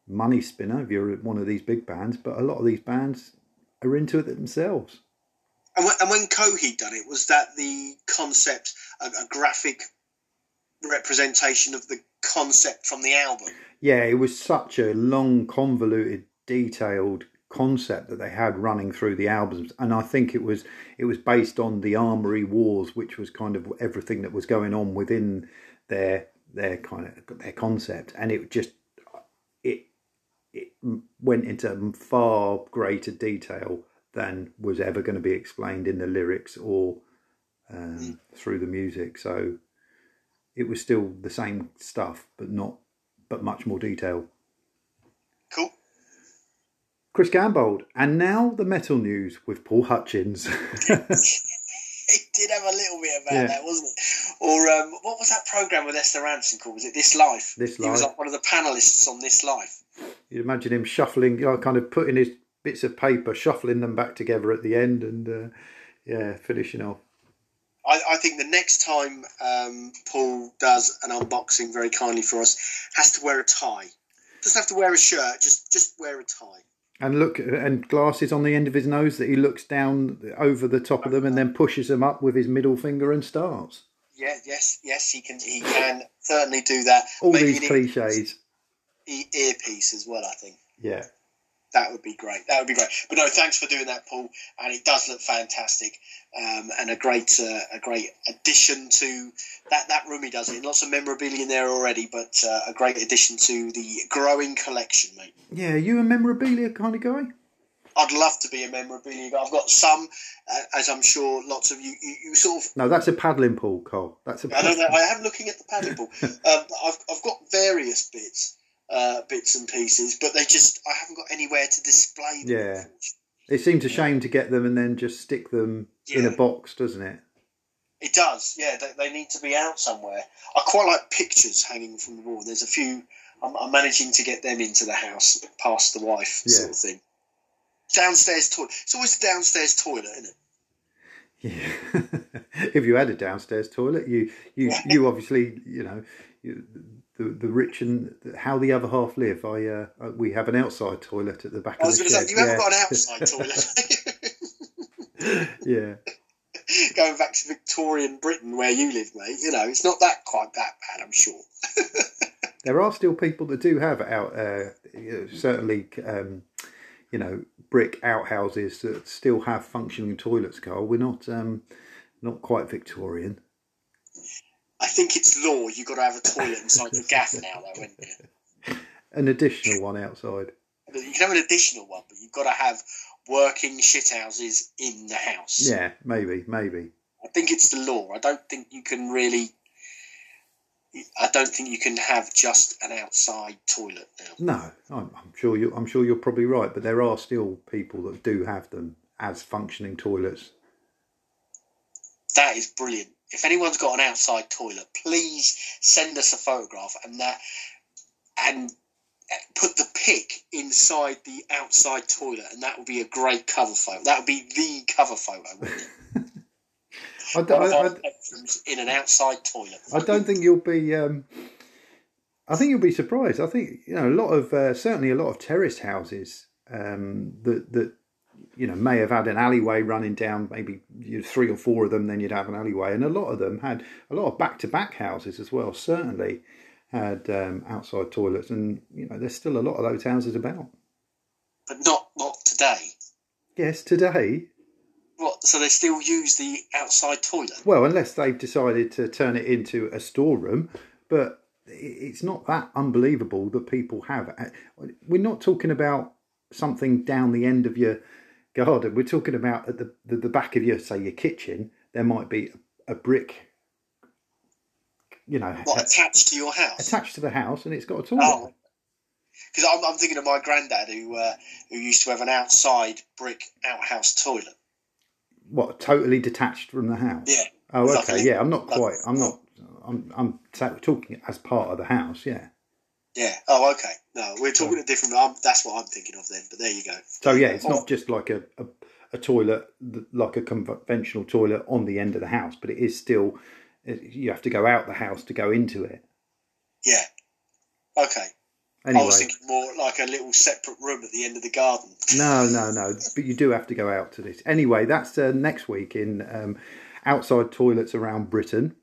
money spinner if you're one of these big bands, but a lot of these bands are into it themselves. And when, and when Coheed done it, was that the concept, a, a graphic representation of the concept from the album? Yeah, it was such a long, convoluted, detailed concept that they had running through the albums and i think it was it was based on the Amory Wars which was kind of everything that was going on within their their kind of their concept and it just it went into far greater detail than was ever going to be explained in the lyrics or um, through the music. So it was still the same stuff, but not, but much more detail. Cool. Chris Gambold, and now the metal news with Paul Hutchings. it did have a little bit about yeah. that, wasn't it? Or um, what was that program with Esther Rantzen called? Was it This Life? This Life. He was like one of the panelists on This Life. You'd imagine him shuffling, you know, kind of putting his bits of paper, shuffling them back together at the end, and uh, yeah, finishing off. I, I, think the next time um, Paul does an unboxing very kindly for us, has to wear a tie. Doesn't have to wear a shirt, just just wear a tie. And look, and glasses on the end of his nose that he looks down over the top of them and then pushes them up with his middle finger and starts. Yeah, yes, yes, he can. He can certainly do that. All Maybe these cliches earpiece as well. I think. Yeah. that would be great. That would be great. But no, thanks for doing that, Paul. And it does look fantastic, um, and a great uh, a great addition to that that room. He does it. Lots of memorabilia in there already, but uh, a great addition to the growing collection, mate. Yeah, you a memorabilia kind of guy? I'd love to be a memorabilia guy. I've got some, uh, as I'm sure lots of you, you, you sort of. No, that's a paddling pool, Cole. That's a. I don't know. I am looking at the paddling pool. um, I've I've got various bits, uh, bits and pieces, but they just I haven't got anywhere to display them. Yeah. It seems a shame to get them and then just stick them in a box, doesn't it? It does, yeah. They, they need to be out somewhere. I quite like pictures hanging from the wall. There's a few. I'm, I'm managing to get them into the house past the wife, Yeah. sort of thing. Downstairs toilet. It's always downstairs toilet, isn't it? Yeah. if you had a downstairs toilet, you you you obviously you know you, the the rich and how the other half live. I uh, we have an outside toilet at the back. I was of going the to say you haven't got an outside toilet. yeah. Going back to Victorian Britain, where you live, mate. You know, it's not that quite that bad, I'm sure. There are still people that do have out uh, certainly um, you know brick outhouses that still have functioning toilets. Carl, we're not um, not quite Victorian. I think it's law. You've got to have a toilet inside the gaff now, though, isn't it? An additional one outside. You can have an additional one, but you've got to have working shithouses in the house. Yeah, maybe, maybe. I think it's the law. I don't think you can really. I don't think you can have just an outside toilet now. No, I'm, I'm sure you. I'm sure you're probably right, but there are still people that do have them as functioning toilets. That is brilliant. If anyone's got an outside toilet, please send us a photograph and that, and put the pic inside the outside toilet, and that would be a great cover photo. That would be the cover photo. Wouldn't it? I, our I, bedrooms in an outside toilet. I don't think you'll be. Um, I think you'll be surprised. I think you know a lot of uh, certainly a lot of terraced houses um, that that you know may have had an alleyway running down, maybe you three or four of them. Then you'd have an alleyway, and a lot of them had a lot of back to back houses as well. Certainly had um, outside toilets, and you know there's still a lot of those houses about. but not not today. Yes, today. What? So they still use the outside toilet? Well, unless they've decided to turn it into a storeroom, but it's not that unbelievable that people have. We're not talking about something down the end of your garden. We're talking about at the the, the back of your say your kitchen. There might be a brick, you know, What attached to your house? attached to the house, and it's got a toilet. Oh, because I'm, I'm thinking of my granddad who uh, who used to have an outside brick outhouse toilet. What totally detached from the house? Yeah. Oh, okay. Yeah, I'm not quite. I'm not. I'm. I'm ta- talking as part of the house. Yeah. Yeah. Oh, okay. No, we're talking a different. Um, that's what I'm thinking of then. But there you go. So yeah, it's Oh. not just like a, a, a toilet, like a conventional toilet on the end of the house, but it is still you have to go out the house to go into it. Yeah. Okay. I was thinking more like a little separate room at the end of the garden. no, no, no, but you do have to go out to this. Anyway, that's uh, next week in um, outside toilets around Britain.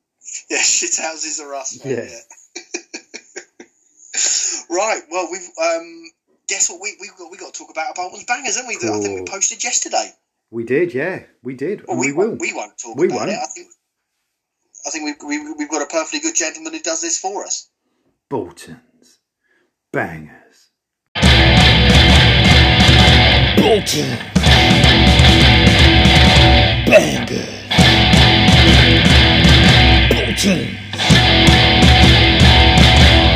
Yeah, shit houses are us. mate, Yeah. yeah. right. Well, we've um. Guess what? We we got we got to talk about Bolton's bangers, haven't we? That I think we posted yesterday. We did, yeah, we did, Well, we, we, will. won't, we won't talk We about won't. it. I think I think we've, we, we've got a perfectly good gentleman who does this for us. Bolton's bangers. Bolton. Banger. Bolton.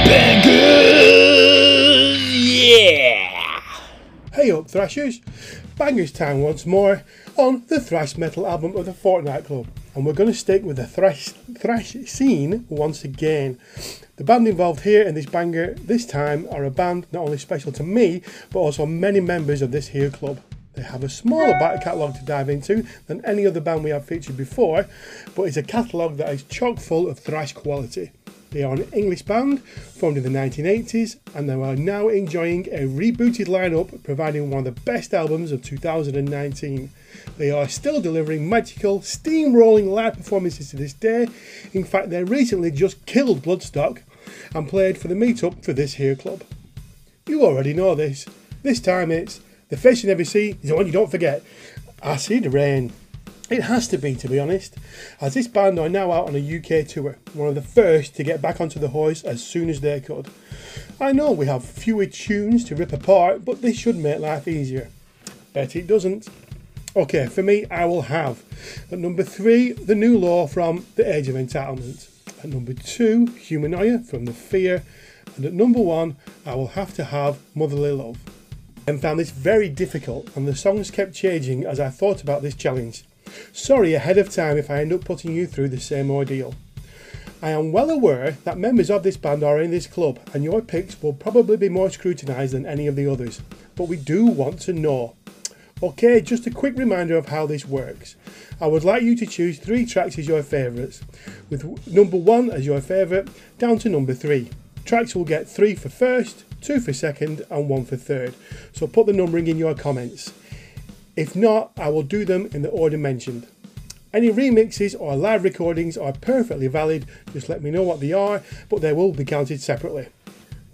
Bangers. Yeah. Hey up, Thrashers! Bangers time once more on the thrash metal album of the Fortnight Club, and we're going to stick with the thrash thrash scene once again. The band involved here in this banger this time are a band not only special to me, but also many members of this here club. They have a smaller back catalogue to dive into than any other band we have featured before, but it's a catalogue that is chock full of thrash quality. They are an English band formed in the 1980s and they are now enjoying a rebooted lineup, providing one of the best albums of 2019. They are still delivering magical, steamrolling live performances to this day. In fact, they recently just killed Bloodstock and played for the meetup for this here club. You already know this. This time it's the fish you never see is the one you don't forget. Acid Reign. It has to be, to be honest, as this band are now out on a UK tour, one of the first to get back onto the hoist as soon as they could. I know we have fewer tunes to rip apart, but this should make life easier. Bet it doesn't. Okay, for me, I will have at number three, The New Law from The Age of Entitlement. At number two, Humanoia from The Fear. And at number one, I will have to have Motherly Love. And found this very difficult, and the songs kept changing as I thought about this challenge. Sorry ahead of time if I end up putting you through the same ordeal. I am well aware that members of this band are in this club, and your picks will probably be more scrutinised than any of the others, but we do want to know. Okay, just a quick reminder of how this works. I would like you to choose three tracks as your favourites, with number one as your favourite, down to number three. Tracks will get three for first, two for second, and one for third, so put the numbering in your comments. If not, I will do them in the order mentioned. Any remixes or live recordings are perfectly valid, just let me know what they are, but they will be counted separately.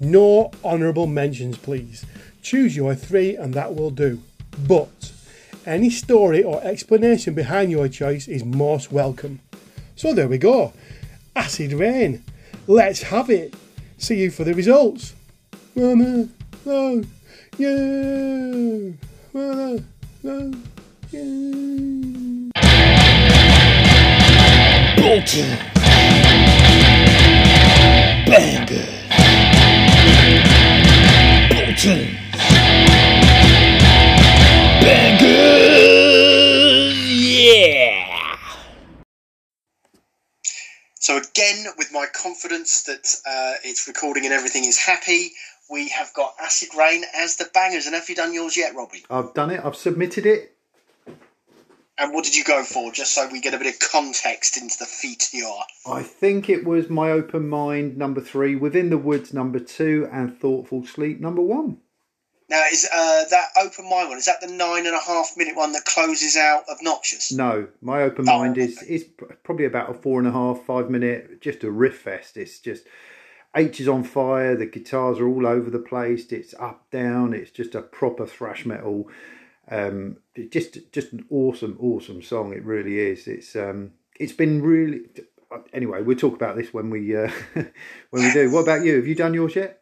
No honourable mentions, please. Choose your three and that will do. But any story or explanation behind your choice is most welcome. So there we go. Acid Reign. Let's have it. See you for the results. Mama, oh, yeah. Mama. Bolton. Banger. Bolton. Bangers. Yeah. So again, with my confidence that uh, it's recording and everything is happy, we have got Acid Reign as the bangers. And have you done yours yet, Robbie? I've done it. I've submitted it. And what did you go for? Just so we get a bit of context into the feat you are. I think it was My Open Mind number three, Within the Woods number two, and Thoughtful Sleep number one. Now, is uh, that Open Mind one, is that the nine and a half minute one that closes out Obnoxious? No, My Open oh, Mind is, is probably about a four and a half, five minute, just a riff fest. It's just H is on fire. The guitars are all over the place. It's up down. It's just a proper thrash metal. Um, just just an awesome awesome song. It really is. It's um, it's been really. Anyway, we'll talk about this when we uh, when we do. What about you? Have you done yours yet?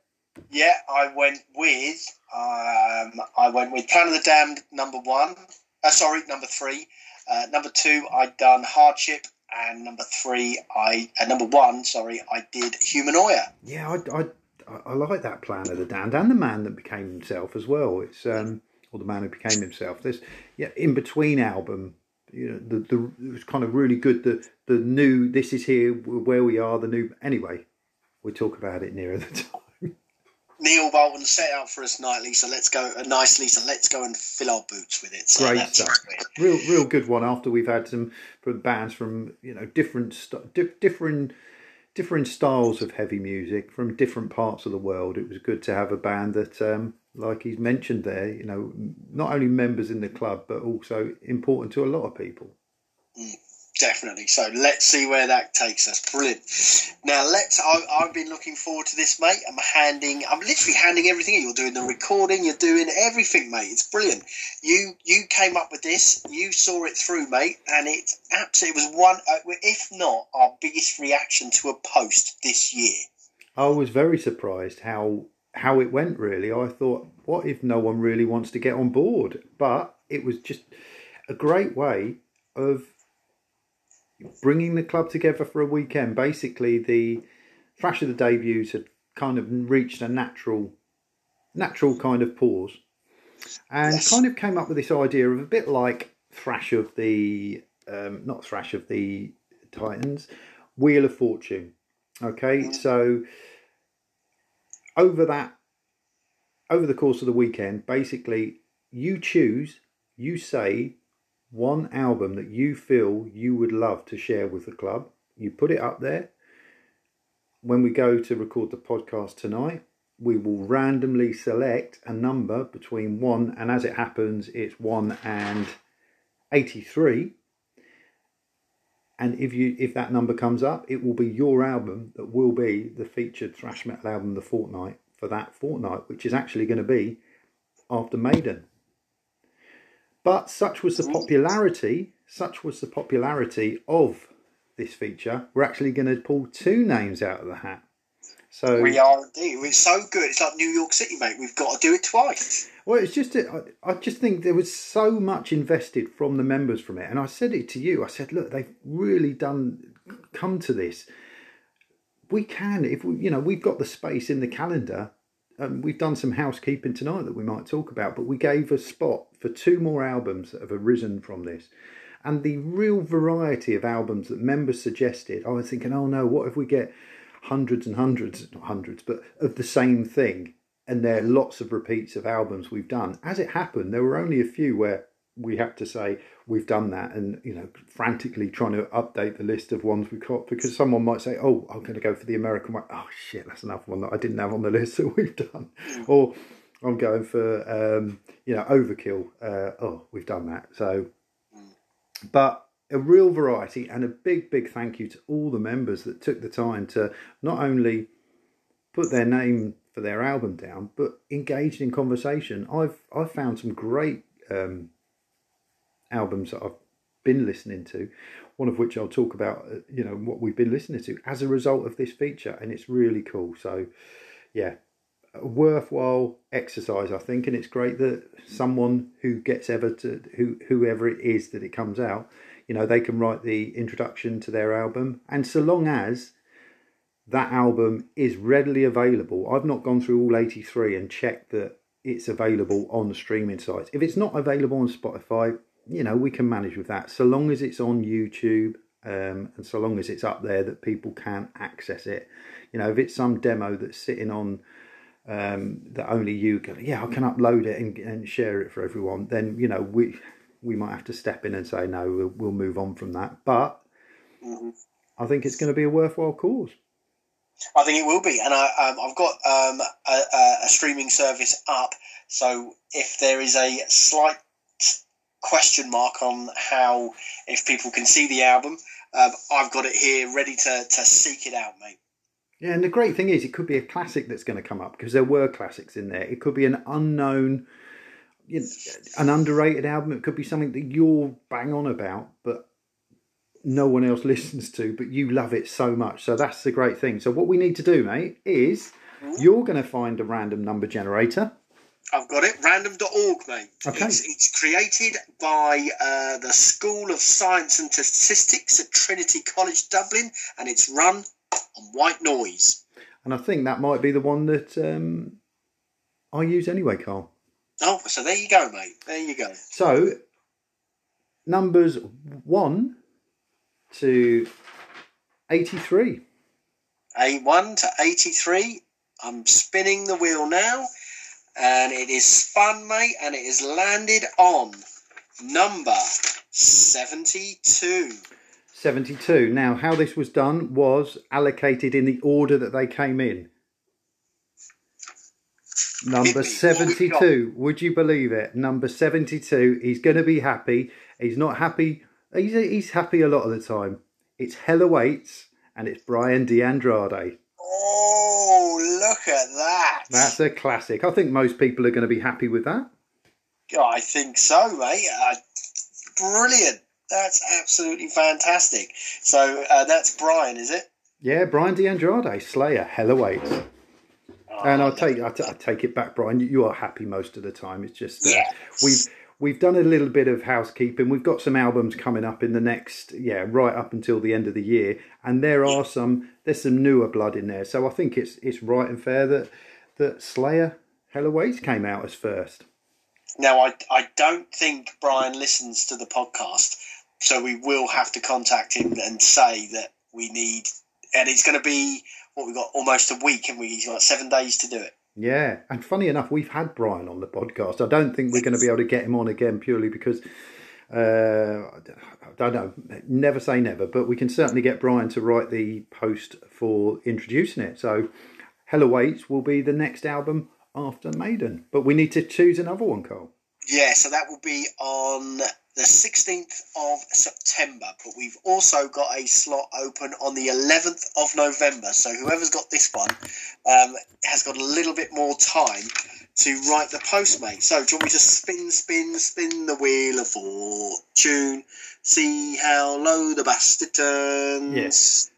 Yeah, I went with um, I went with Plan of the Damned number one. Uh, sorry, number three. Uh, number two, I'd done Hardship and number three, I uh, number one, sorry, I did Humanoia. Yeah, I, I, I like that plan of the damned and the man that became himself as well. It's um, or the man who became himself. This yeah, in between album, you know, the the it was kind of really good. The the new this is here where we are. The new anyway, we'll talk about it nearer the time. Neil Bolton set out for us nightly, so let's go uh, nicely. So let's go and fill our boots with it. So Great stuff. Real, real good one. After we've had some from bands from you know different st- di- different different styles of heavy music from different parts of the world. It was good to have a band that, um, like he's mentioned there, you know, not only members in the club but also important to a lot of people. Mm definitely. So let's see where that takes us. Brilliant. Now let's. I, have been looking forward to this, mate. I'm handing. I'm literally handing everything. You're doing the recording. You're doing everything, mate. It's brilliant. You you came up with this. You saw it through, mate, and it absolutely was one. Uh, if not our biggest reaction to a post this year. I was very surprised how how it went. Really, I thought, what if no one really wants to get on board? But it was just a great way of bringing the club together for a weekend. Basically, the Thrash of the debuts had kind of reached a natural, natural kind of pause, and yes. kind of came up with this idea of a bit like Thrash of the, um, not Thrash of the Titans, Wheel of Fortune. Okay, so over that, over the course of the weekend, basically, you choose, you say one album that you feel you would love to share with the club. You put it up there. When we go to record the podcast tonight, we will randomly select a number between 1 and as it happens it's 1 and 83 and if you if that number comes up it will be your album that will be the featured thrash metal album the fortnight for that fortnight which is actually going to be after Maiden. But such was the popularity, such was the popularity of this feature, we're actually going to pull two names out of the hat. So we are indeed. We're so good. It's like New York City, mate. We've got to do it twice. Well, it's just I, I just think there was so much invested from the members from it, and I said it to you. I said, look, they've really done come to this. We can, if we, you know, we've got the space in the calendar. We've done some housekeeping tonight that we might talk about, but we gave a spot for two more albums that have arisen from this and the real variety of albums that members suggested. I was thinking, oh no, what if we get hundreds and hundreds, not hundreds, but of the same thing? And there are lots of repeats of albums we've done. As it happened, there were only a few where we have to say we've done that and you know frantically trying to update the list of ones we've got because someone might say oh i'm going to go for the american one. Oh shit that's another one that i didn't have on the list that we've done. Or i'm going for um, you know overkill uh, oh we've done that so. But a real variety and a big, big thank you to all the members that took the time to not only put their name for their album down, but engaged in conversation. I've I've found some great um, albums that I've been listening to, one of which I'll talk about. Uh, you know what we've been listening to as a result of this feature, and it's really cool. So, yeah, a worthwhile exercise, I think, and it's great that someone who gets ever to who whoever it is that it comes out, you know, they can write the introduction to their album, and so long as that album is readily available, I've not gone through all eighty three and checked that it's available on the streaming sites. If it's not available on Spotify, you know, we can manage with that. So long as it's on YouTube um, and so long as it's up there that people can access it. You know, if it's some demo that's sitting on um, that only you can, yeah, I can upload it and, and share it for everyone, then, you know, we we might have to step in and say, no, we'll, we'll move on from that. But mm-hmm. I think it's going to be a worthwhile cause. I think it will be, and I, um, I've got um, a, a, streaming service up. So if there is a slight question mark on how if people can see the album, um, I've got it here ready to to seek it out, mate. Yeah, and the great thing is, it could be a classic that's going to come up because there were classics in there. It could be an unknown, you know, an underrated album. It could be something that you're bang on about, but no one else listens to, but you love it so much. So that's the great thing. So what we need to do, mate, is you're going to find a random number generator. I've got it. Random.org, mate. Okay. It's, it's created by uh, the School of Science and Statistics at Trinity College Dublin, and it's run on white noise. And I think that might be the one that um, I use anyway, Carl. Oh, so there you go, mate. There you go. So, numbers 1 to 83. A1 to 83. I'm spinning the wheel now, and it is spun, mate, and it is landed on number 72. 72. Now, how this was done was allocated in the order that they came in. Number 72. Would you believe it? Number 72. He's going to be happy. He's not happy. He's, he's happy a lot of the time. It's Hell Awaits and it's Brian DeAndrade. Look at that. That's a classic. I think most people are going to be happy with that. I think so, mate. Uh, brilliant. That's absolutely fantastic. So uh, that's Brian, is it? Yeah, Brian DeAndrade, Slayer, Hell Awaits. Oh, and I'll take I, t- I take it back, Brian. You are happy most of the time. It's just uh, yes. we've we've done a little bit of housekeeping. We've got some albums coming up in the next yeah right up until the end of the year, and there are some there's some newer blood in there. So I think it's it's right and fair that that Slayer Hell Awaits came out as first. Now I I don't think Brian listens to the podcast, so we will have to contact him and say that we need, and it's going to be what we've got almost a week, and we he's got seven days to do it. Yeah, and funny enough, we've had Brian on the podcast. I don't think we're going to be able to get him on again purely because uh, I don't know. Never say never, but we can certainly get Brian to write the post for introducing it. So, Hell Awaits will be the next album after Maiden, but we need to choose another one, Carl. Yeah, so that will be on the 16th of September, but we've also got a slot open on the 11th of November. So whoever's got this one um, has got a little bit more time to write the post, mate. So, do you want me to spin, spin, spin the wheel of fortune? See how low the bastard turns. Yes.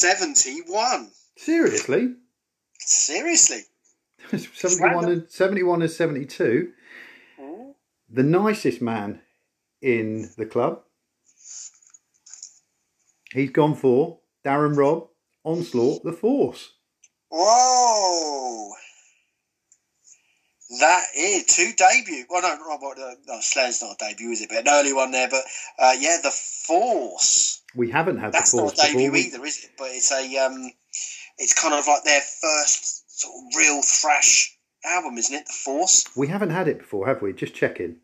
71. Seriously? Seriously. 71 and 71 and 72. Mm. The nicest man in the club. He's gone for Darren Robb, Onslaught, The Force. Whoa. That is two debut. Well, no, no, no, no Slayer's not a debut, is it? But an early one there. But uh, yeah, the Force. We haven't had That's The Force not a debut before. either, is it? But it's a um, it's kind of like their first sort of real thrash album, isn't it? The Force. We haven't had it before, have we? Just checking.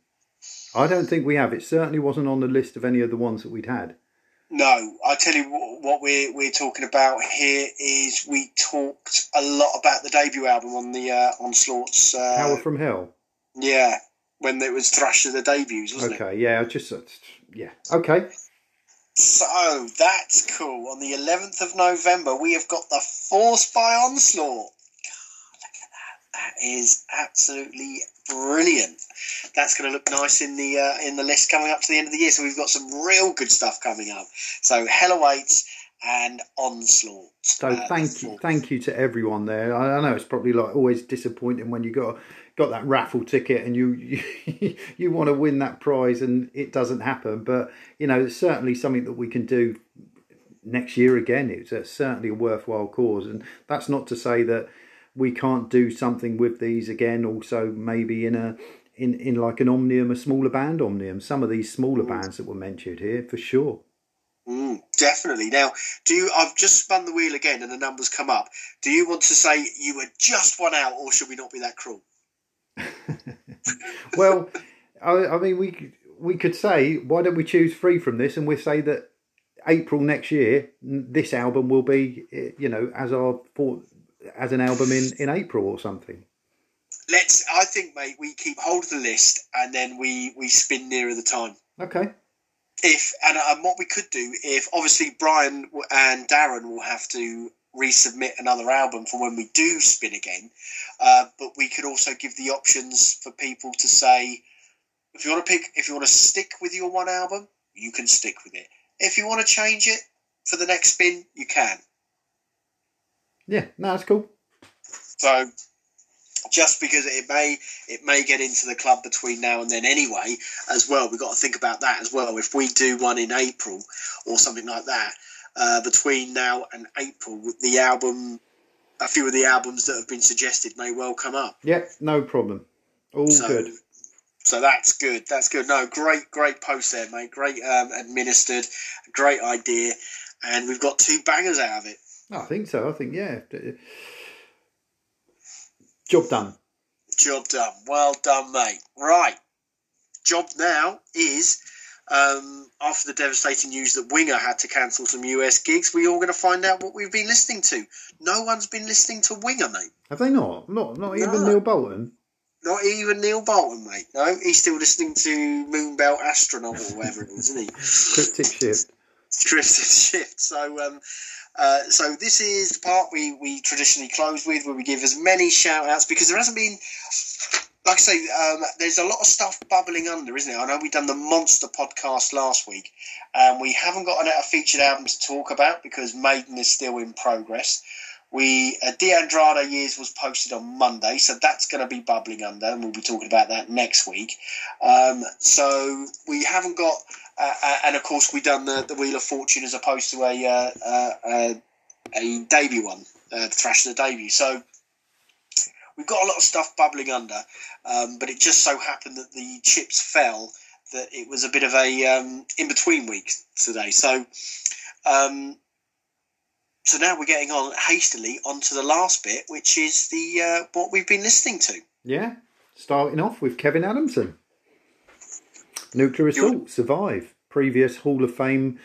I don't think we have. It certainly wasn't on the list of any of the ones that we'd had. No, I tell you what, we're we're talking about here is we talked a lot about the debut album on the uh, Onslaught's. Uh, Power from Hell. yeah, when it was Thrash of the debuts, wasn't it? Okay, yeah, just yeah. Okay, So that's cool. On the 11th of November, we have got the Force by Onslaught. God, look at that. That is absolutely brilliant. That's going to look nice in the uh, in the list coming up to the end of the year. So we've got some real good stuff coming up. So Hell Awaits and Onslaught. so Uh, thank you, thank you to everyone there. I, I know it's probably like always disappointing when you got got that raffle ticket and you you, you want to win that prize and it doesn't happen. But you know, it's certainly something that we can do next year again. It's a, certainly a worthwhile cause, and that's not to say that we can't do something with these again. Also, maybe in a in, in like an omnium, a smaller band omnium. Some of these smaller bands that were mentioned here, for sure. Mm, definitely. Now, do you? I've just spun the wheel again, and the numbers come up. Do you want to say you were just one out, or should we not be that cruel? Well, I, I mean, we could- we could say, why don't we choose three from this, and we say that April next year, this album will be, eh, you know, as our as an album in in April or something. Let's. I think, mate, we keep hold of the list, and then we we spin nearer the time. Okay. if and, and what we could do if obviously Brian and Darren will have to resubmit another album for when we do spin again, uh, but we could also give the options for people to say if you want to pick if you want to stick with your one album, you can stick with it. If you want to change it for the next spin, you can. Yeah, no, that's cool. So just because it may it may get into the club between now and then anyway as well we've got to think about that as well. If we do one in april or something like that uh, between now and april the album a few of the albums that have been suggested may well come up. Yeah, no problem. All so, good. so that's good. That's good. No great great post there mate. Great um, administered. Great idea. And we've got two bangers out of it I think so. I think yeah. Job done. Job done. Well done, mate. Right. Job now is um, after the devastating news that Winger had to cancel some US gigs, we're all going to find out what we've been listening to. No one's been listening to Winger, mate. Have they not? Not not even No. Neil Bolton. Not even Neil Bolton, mate. No, he's still listening to Moonbelt Astronaut or whatever it is, isn't he? Cryptic shift. Drifted Shift. So, um, uh, so this is the part we, we traditionally close with, where we give as many shout outs because there hasn't been, like I say, um, there's a lot of stuff bubbling under, isn't it? I know we've done the Monster podcast last week, and we haven't got a featured album to talk about because Maiden is still in progress. We uh, De Andrade years was posted on Monday, so that's going to be bubbling under, and we'll be talking about that next week. Um, so we haven't got, uh, uh, and of course we done the, the Wheel of Fortune as opposed to a uh, uh, uh, a debut one, uh, Thrash the debut. So we've got a lot of stuff bubbling under, um, but it just so happened that the chips fell that it was a bit of a um, in between week today. So. Um, so now we're getting on hastily onto the last bit, which is the uh, what we've been listening to. Yeah. Starting off with Kevin Adamson. Nuclear Assault, Survive. Previous Hall of Fame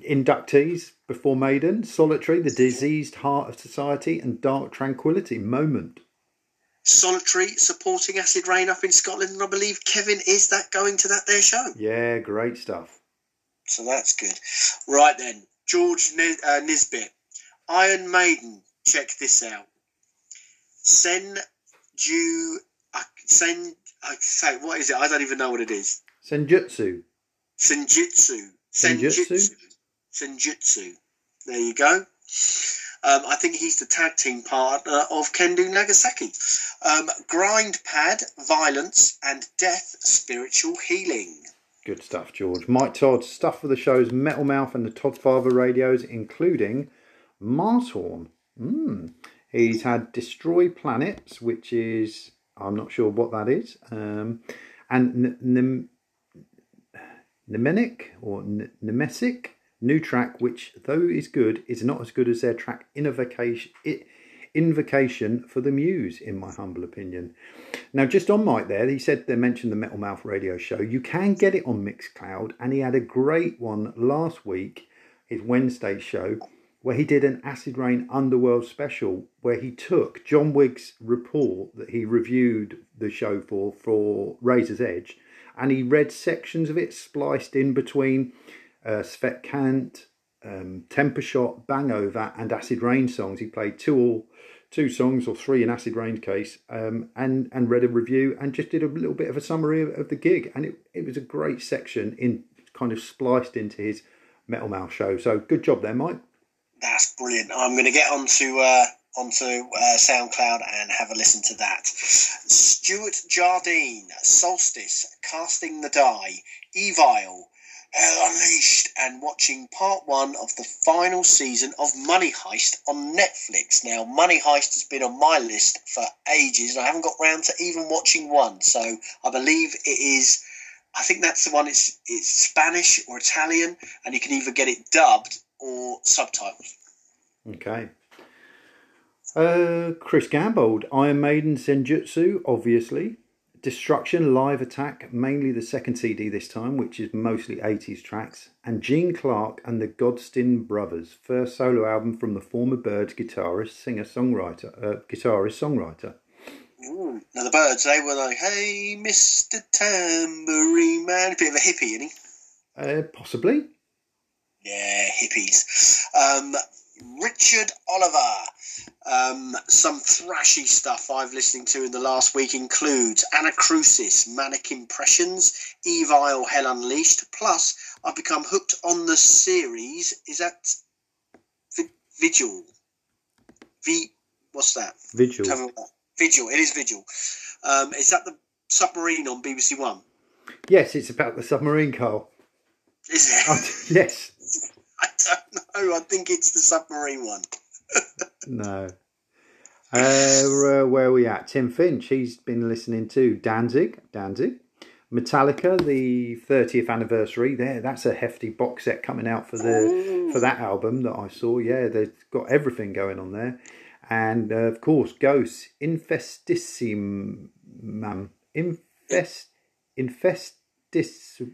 inductees before Maiden, Solitary, The Diseased Heart of Society, and Dark Tranquility, Moment. Solitary supporting Acid Reign up in Scotland, and I believe Kevin is that going to that their show. Yeah, great stuff. So that's good. Right then, George Nis- uh, Nisbet, Iron Maiden, check this out. Sen Ju Sen I say what is it? I don't even know what it is. Senjutsu. Senjutsu. Senjutsu? Senjutsu. There you go. Um, I think he's the tag team partner of Kendo Nagasaki. Um, grind pad, violence, and death, spiritual healing. Good stuff, George. Mike Todd, stuff for the shows Metal Mouth and the Todd Father radios, including Mars Horn. Mm. He's had Destroy Planets, which is, I'm not sure what that is, um, and Nemenic or Nemesic new track, which though is good, is not as good as their track Invocation. Invocation for the Muse, in my humble opinion. Now, just on Mike there, he said they mentioned the Metal Mouth radio show. You can get it on Mixcloud, and he had a great one last week, his Wednesday show, where he did an Acid Reign Underworld special, where he took John Wigg's report that he reviewed the show for for Razor's Edge, and he read sections of it spliced in between uh, Svet Kant, um, Temper Shot, Bangover, and Acid Reign songs. He played two or two songs or three in Acid Reign case, um, and and read a review and just did a little bit of a summary of, of, the gig, and it, it was a great section in kind of spliced into his Metal Mouth show. So good job there, Mike. That's brilliant. I'm going to get onto uh, onto uh, SoundCloud and have a listen to that. Stuart Jardine, Solstice, Casting the Die, Evil, Hell Unleashed and watching part one of the final season of Money Heist on Netflix. Now, Money Heist has been on my list for ages, and I haven't got round to even watching one. So I believe it is. I think that's the one. It's it's Spanish or Italian, and you can either get it dubbed or subtitled. Okay. Uh, Chris Gambold, Iron Maiden Senjutsu, obviously. Destruction Live Attack, mainly the second CD this time, which is mostly 80s tracks, and Gene Clark and the Gosdin Brothers, first solo album from the former Byrds guitarist, singer, songwriter, uh, guitarist, songwriter. Ooh. Now the Byrds, they were like, "Hey, Mister Tambourine Man," a bit of a hippie, isn't he? Uh, possibly. Yeah, hippies. Um, Richard Oliver. Um, some thrashy stuff I've listening to in the last week includes Anacrusis, Manic Impressions, Evil Hell Unleashed. Plus, I've become hooked on the series. Is that Vigil? V. What's that? Vigil. Vigil. It is Vigil. Um, is that the submarine on BBC One? Yes, it's about the submarine, Carl. Is it? Yes. I don't know. I think it's the submarine one. no. Uh, where are we at? Tim Finch, he's been listening to Danzig, Danzig, Metallica, the 30th anniversary. There, that's a hefty box set coming out for the for that album that I saw. Yeah, they've got everything going on there, and uh, of course, Ghosts, Infestissimum, Infest, Infestissimum,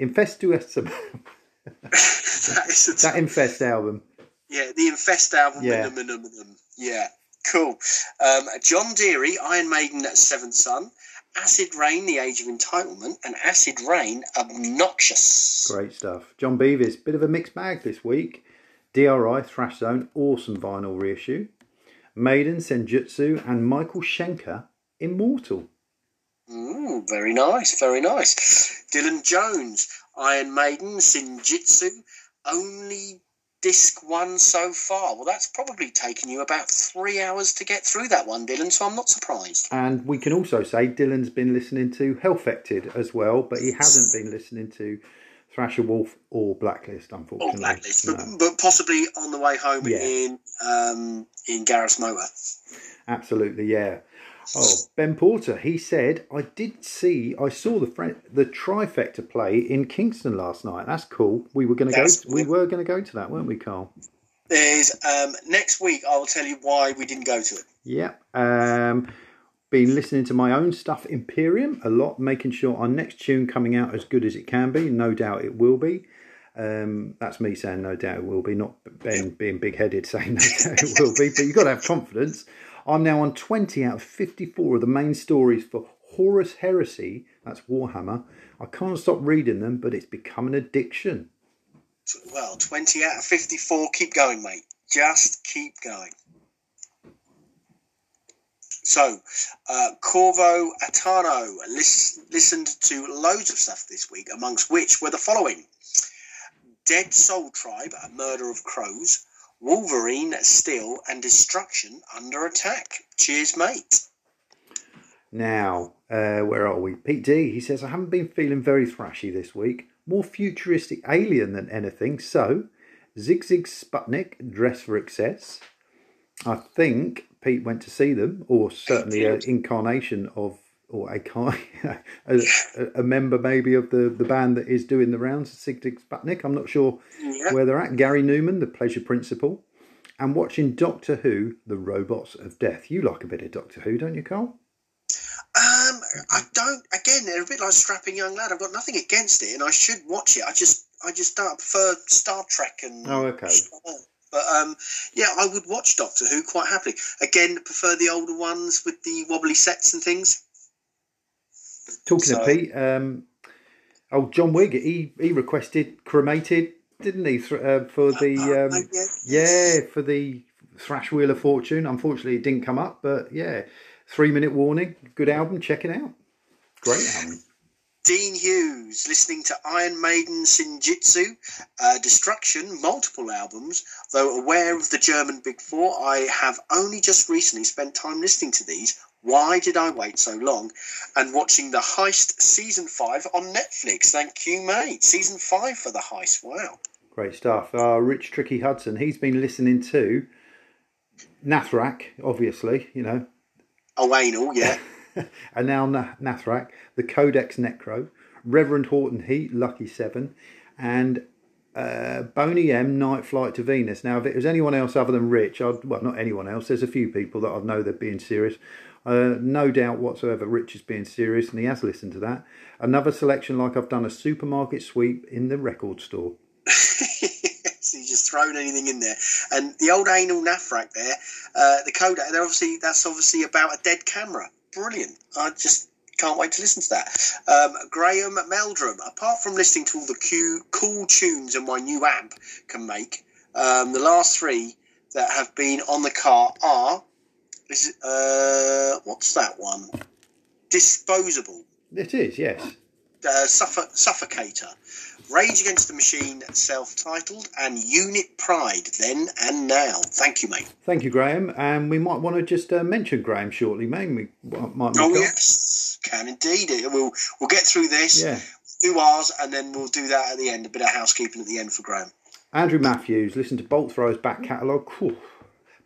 Infestuessum. that, is that Infest album. Yeah, the Infest album. Yeah, yeah. cool. Um, John Deary, Iron Maiden, Seventh Son. Acid Reign, The Age of Entitlement, and Acid Reign, Obnoxious. Great stuff. John Beavis, bit of a mixed bag this week. DRI, Thrash Zone, awesome vinyl reissue. Maiden, Senjutsu, and Michael Schenker, Immortal. Mm, very nice, very nice. Dylan Jones, Iron Maiden, Senjutsu, only disc one so far. Well, that's probably taken you about three hours to get through that one, Dylan, so I'm not surprised. And we can also say Dylan's been listening to Hellfected as well, but he hasn't been listening to Thrasher Wolf or Blacklist, unfortunately. Or Blacklist, no. but, but, possibly on the way home yeah. in um, in Gareth's Motor. Absolutely, yeah. Oh, Ben Porter. He said, "I did see, I saw the friend, the trifecta play in Kingston last night. That's cool. We were going to go. To, we were going to go to that, weren't we, Carl? There's um, next week. I will tell you why we didn't go to it. Yeah. Um, been listening to my own stuff, Imperium, a lot, making sure our next tune coming out as good as it can be. No doubt it will be. Um, that's me saying no doubt it will be, not Ben being big headed saying no doubt it will be. But you've got to have confidence. I'm now on 20 out of 54 of the main stories for Horus Heresy, that's Warhammer. I can't stop reading them, but it's become an addiction. Well, 20 out of 54, keep going, mate. Just keep going. So, uh, Corvo Atano lis- listened to loads of stuff this week, amongst which were the following Dead Soul Tribe, A Murder of Crows, Wolverine, Steel, and Destruction Under Attack. Cheers, mate. Now, uh, where are we? Pete D, he says, I haven't been feeling very thrashy this week. More futuristic alien than anything. So, Sigue Sigue Sputnik, Dress for Excess. I think Pete went to see them, or certainly an incarnation of, or a, a, a member maybe of the, the band that is doing the rounds, Sigue Sigue Sputnik. I'm not sure Yeah. where they're at. Gary Numan, The Pleasure Principle. And watching Doctor Who, The Robots of Death. You like a bit of Doctor Who, don't you, Carl? Um, I don't. Again, they're a bit like strapping young lad. I've got nothing against it, and I should watch it. I just, I just don't prefer Star Trek and. Oh, okay. But um, yeah, I would watch Doctor Who quite happily. Again, prefer the older ones with the wobbly sets and things. Talking So- of Pete, um, oh John Wigg, he he requested cremated, didn't he, th- uh, for the Uh, um, yeah. yeah for the Thrash Wheel of Fortune. Unfortunately, it didn't come up, but yeah, three minute warning, good album, check it out, great album. Dean Hughes, listening to Iron Maiden Senjutsu, uh, Destruction, multiple albums. Though aware of the German Big Four, I have only just recently spent time listening to these. Why did I wait so long? And watching The Heist Season 5 on Netflix. Thank you, mate. Season 5 for The Heist. Wow. Great stuff. Uh, Rich Tricky Hudson, he's been listening to Nathrakh, obviously, you know, Oh, anal, yeah. and now Na- Nathrakh, the Codex Necro, Reverend Horton Heat, Lucky Seven, and uh, Boney M, Night Flight to Venus. Now, if it was anyone else other than Rich, I'd, well, not anyone else, there's a few people that I know they're being serious. Uh, no doubt whatsoever, Rich is being serious, and he has listened to that. Another selection like I've done a supermarket sweep in the record store. so you just thrown anything in there. And the old anal Nafrak there, uh, the Kodak, they're obviously that's obviously about a dead camera. Brilliant. I just can't wait to listen to that. Um, Graham Meldrum, apart from listening to all the cool tunes and my new amp can make, um, the last three that have been on the car are, is uh, what's that one? Disposable It is, yes. uh, suffo- Suffocator, Rage Against the Machine, self-titled, and Unit Pride, then and now. Thank you, mate. Thank you, Graham. And we might want to just uh, mention Graham shortly, maybe. we might Oh yes, can indeed. We'll we'll get through this, Yeah. do ours, and then we'll do that at the end. A bit of housekeeping at the end for Graham. Andrew Matthews, listen to Bolt Thrower's back catalogue. Whew,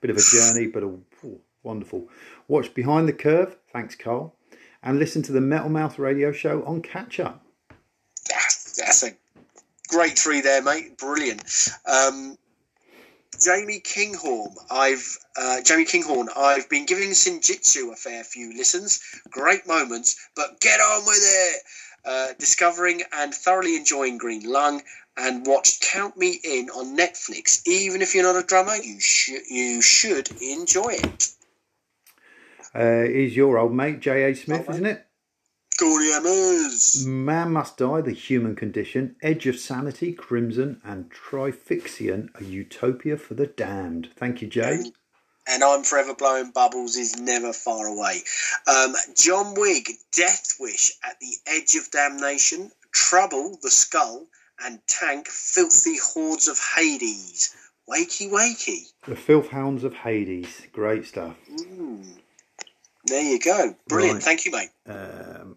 Bit of a journey, but a, wonderful. Watch Behind the Curve, thanks, Carl. And listen to the Metal Mouth radio show on Catch Up. That's, that's a great three there, mate. Brilliant. Um, Jamie Kinghorn, I've uh, Jamie Kinghorn, I've been giving Senjutsu a fair few listens. Great moments, but get on with it. Uh, discovering and thoroughly enjoying Green Lung, and watch Count Me In on Netflix. Even if you're not a drummer, you should you should enjoy it. Uh, is your old mate J.A. Smith, Oh, isn't it? Gordy Hammers. Man Must Die, The Human Condition, Edge of Sanity, Crimson, and Trifixian, A Utopia for the Damned. Thank you, Jay. and I'm Forever Blowing Bubbles is never far away. Um, John Wigg, Death Wish at the Edge of Damnation, Trouble, The Skull, and Tank, Filthy Hordes of Hades. Wakey, wakey. The Filth Hounds of Hades. Great stuff. Mm. There you go. Brilliant. Right. Thank you, mate. Um,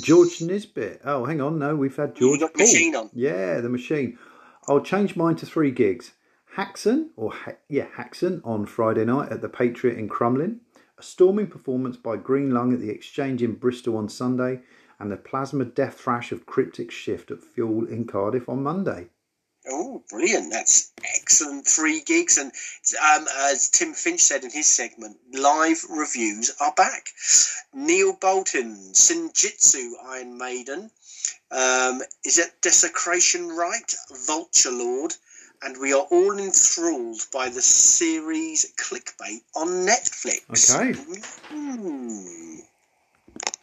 George Nisbet. Oh, hang on. No, we've had George. got Paul. Machine on. Yeah, the machine. I'll change mine to three gigs. Haxon, or ha- yeah, Haxon on Friday night at the Patriot in Crumlin. A storming performance by Green Lung at the Exchange in Bristol on Sunday, and the Plasma Death Thrash of Cryptic Shift at Fuel in Cardiff on Monday. Oh, brilliant. That's excellent. Three gigs. And um, as Tim Finch said in his segment, live reviews are back. Neil Bolton, Senjutsu Iron Maiden. Um, is it Desecration Right? Vulture Lord. And we are all enthralled by the series Clickbait on Netflix. Okay. Hmm.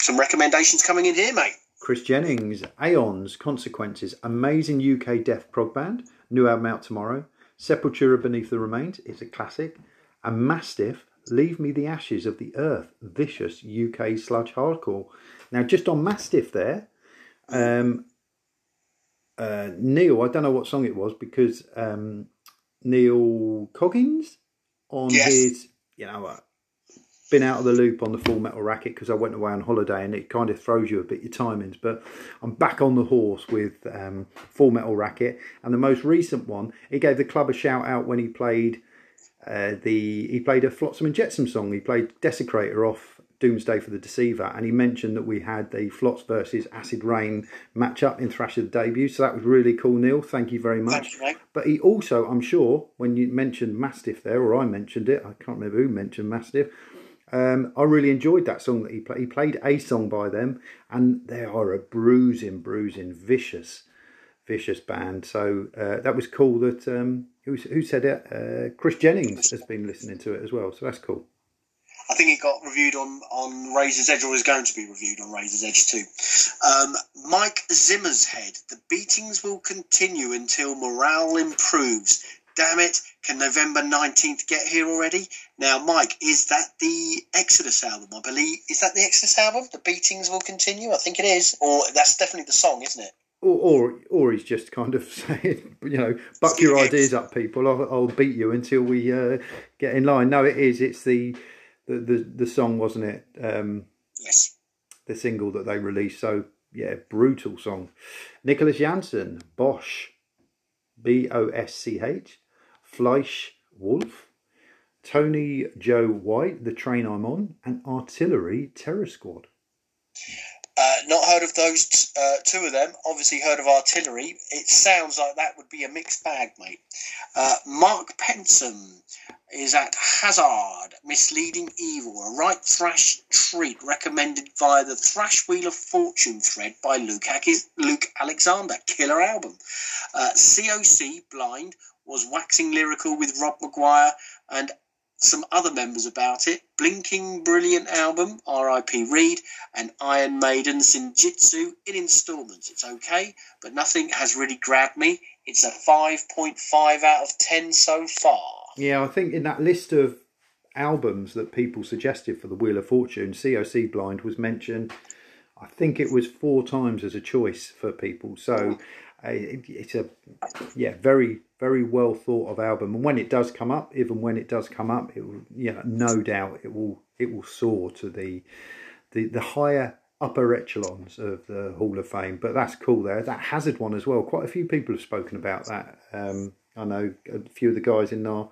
Some recommendations coming in here, mate. Chris Jennings, Aeons, Consequences, amazing UK death prog band, new album out tomorrow. Sepultura Beneath the Remains is a classic. And Mastiff, Leave Me the Ashes of the Earth, vicious UK sludge hardcore. Now, just on Mastiff there, um, uh, Neil, I don't know what song it was because um, Neil Coggins on Yes. his, you know, been out of the loop on the Full Metal Racket because I went away on holiday and it kind of throws you a bit your timings. But I'm back on the horse with um, Full Metal Racket, and the most recent one, he gave the club a shout out when he played uh, the he played a Flotsam and Jetsam song. He played Desecrator off Doomsday for the Deceiver, and he mentioned that we had the Flots versus Acid Reign match up in Thrasher the debut. So that was really cool, Neil. Thank you very much. You. But he also, I'm sure, when you mentioned Mastiff there, or I mentioned it, I can't remember who mentioned Mastiff. Um, I really enjoyed that song that he played. He played a song by them, and they are a bruising, bruising, vicious, vicious band. So uh, that was cool. That um, who who said it? Uh, Chris Jennings has been listening to it as well. So that's cool. I think it got reviewed on, on Razor's Edge, or is going to be reviewed on Razor's Edge too. Um, Mike Zimmer's head. The beatings will continue until morale improves. Damn it, can November 19th get here already? Now, Mike, is that the Exodus album? I believe. Is that the Exodus album? The beatings will continue? I think it is. Or that's definitely the song, isn't it? Or, or, or he's just kind of saying, you know, buck your ideas up, people. I'll, I'll beat you until we uh, get in line. No, it is. It's the the the, the song, wasn't it? Um, Yes. the single that they released. So yeah, brutal song. Nicholas Janssen, Bosch, B O S C H, Fleisch Wolf, Tony Joe White, The Train I'm On, and Artillery Terror Squad. Uh, not heard of those uh, two of them. Obviously heard of artillery. It sounds like that would be a mixed bag, mate. Uh, Mark Penson is at Hazard, Misleading Evil, a right thrash treat recommended via the Thrash Wheel of Fortune thread by Luke, Luke Alexander. Killer album. Uh, COC Blind was waxing lyrical with Rob McGuire and some other members about it. Blinking Brilliant album, R.I.P. Reed, and Iron Maiden Senjutsu in installments. It's okay, but nothing has really grabbed me. It's a 5.5 out of 10 so far. Yeah, I think in that list of albums that people suggested for the Wheel of Fortune, COC Blind was mentioned. I think it was four times as a choice for people. So uh, it's a yeah very very well thought of album. And when it does come up, even when it does come up, it will yeah no doubt it will it will soar to the the the higher upper echelons of the Hall of Fame. But that's cool there. That Hazard one as well. Quite a few people have spoken about that. Um, I know a few of the guys in our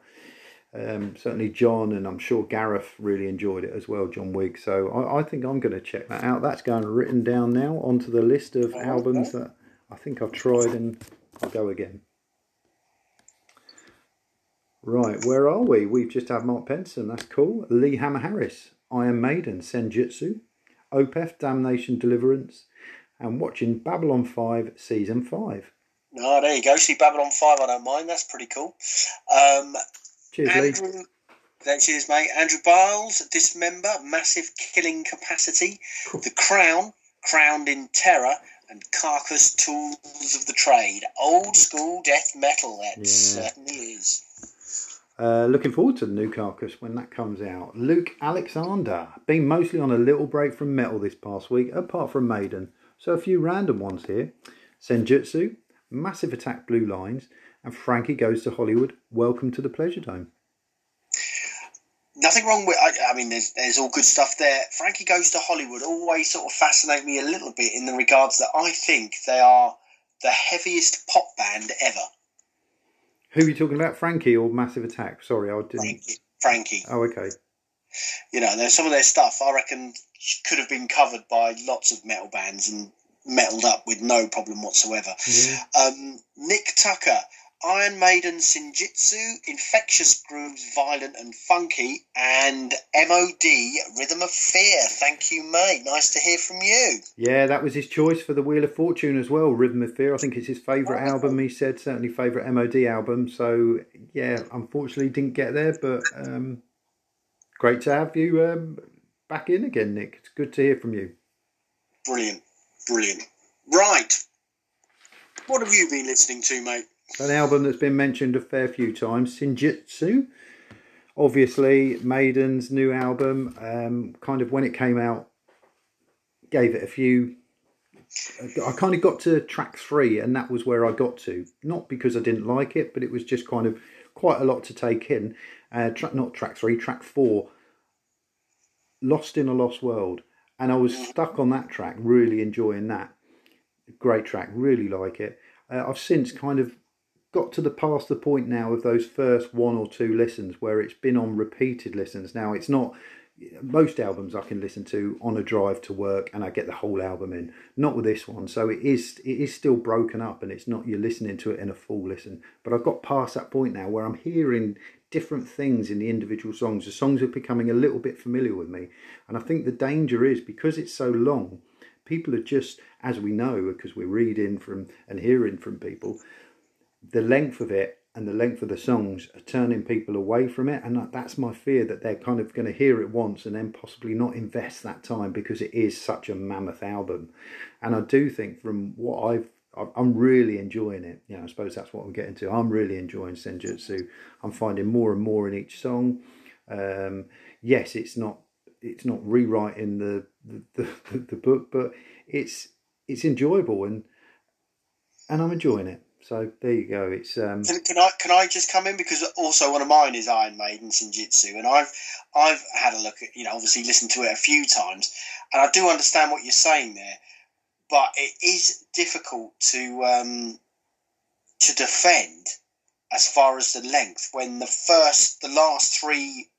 um, certainly John and I'm sure Gareth really enjoyed it as well, John Wigg. So I, I think I'm going to check that out. That's going written down now onto the list of albums that I think I've tried and I'll go again. Right, where are we? We've just had Mark Penson, that's cool. Lee Hammer Harris, Iron Maiden, Senjutsu, Opeth, Damnation Deliverance, and watching Babylon 5 Season 5. No, there you go. See Babylon 5, I don't mind. That's pretty cool. Um, Cheers, Lee. Andrew, thanks, cheers, mate. Andrew Biles, Dismember, massive killing capacity. The Crown, crowned in terror, and Carcass, tools of the trade. Old school death metal, that Yeah. certainly is. Uh, looking forward to the new Carcass when that comes out. Luke Alexander, been mostly on a little break from metal this past week, apart from Maiden. So a few random ones here. Senjutsu, Massive Attack Blue Lines, and Frankie Goes to Hollywood. Welcome to the Pleasure Dome. Nothing wrong with. I, I mean, there's there's all good stuff there. Frankie goes to Hollywood. Always sort of fascinate me a little bit in the regards that I think they are the heaviest pop band ever. Who are you talking about, Frankie or Massive Attack? Sorry, I didn't. Frankie. Frankie. Oh, okay. You know, there's some of their stuff I reckon could have been covered by lots of metal bands and metaled up with no problem whatsoever. Yeah. Um, Nick Tucker, Iron Maiden Senjutsu, Infectious Grooves, Violent and Funky, and MOD, Rhythm of Fear. Thank you, mate. Nice to hear from you. Yeah, that was his choice for the Wheel of Fortune as well. Rhythm of Fear. I think it's his favourite album. He said certainly favourite MOD album. So yeah, unfortunately didn't get there, but um, great to have you um, back in again, Nick. It's good to hear from you. Brilliant. Brilliant. Right. What have you been listening to, mate? An album that's been mentioned a fair few times, Senjutsu. Obviously, Maiden's new album, um, kind of when it came out, gave it a few. I kind of got to track three, and that was where I got to. Not because I didn't like it, but it was just kind of quite a lot to take in. Uh, track, not track three, track four. Lost in a Lost World, and I was stuck on that track, really enjoying that. Great track, really like it. Uh, I've since kind of got to the past the point now of those first one or two listens where it's been on repeated listens. Now it's not most albums I can listen to on a drive to work and I get the whole album in. Not with this one. So it is it is still broken up and it's not you're listening to it in a full listen. But I've got past that point now where I'm hearing different things in the individual songs. The songs are becoming a little bit familiar with me. And I think the danger is because it's so long, people are just, as we know, because we're reading from and hearing from people, the length of it and the length of the songs are turning people away from it. And that's my fear that they're kind of going to hear it once and then possibly not invest that time because it is such a mammoth album. And I do think from what I've I'm really enjoying it. You know, I suppose that's what we're getting to. I'm really enjoying Senjutsu. I'm finding more and more in each song. Um, yes, it's not it's not rewriting the the, the the book, but it's it's enjoyable and and I'm enjoying it. So there you go. It's um, can, can I can I just come in because also one of mine is Iron Maiden Senjutsu, and I've I've had a look at you know obviously listened to it a few times, and I do understand what you're saying there but it is difficult to um, to defend as far as the length when the first the last three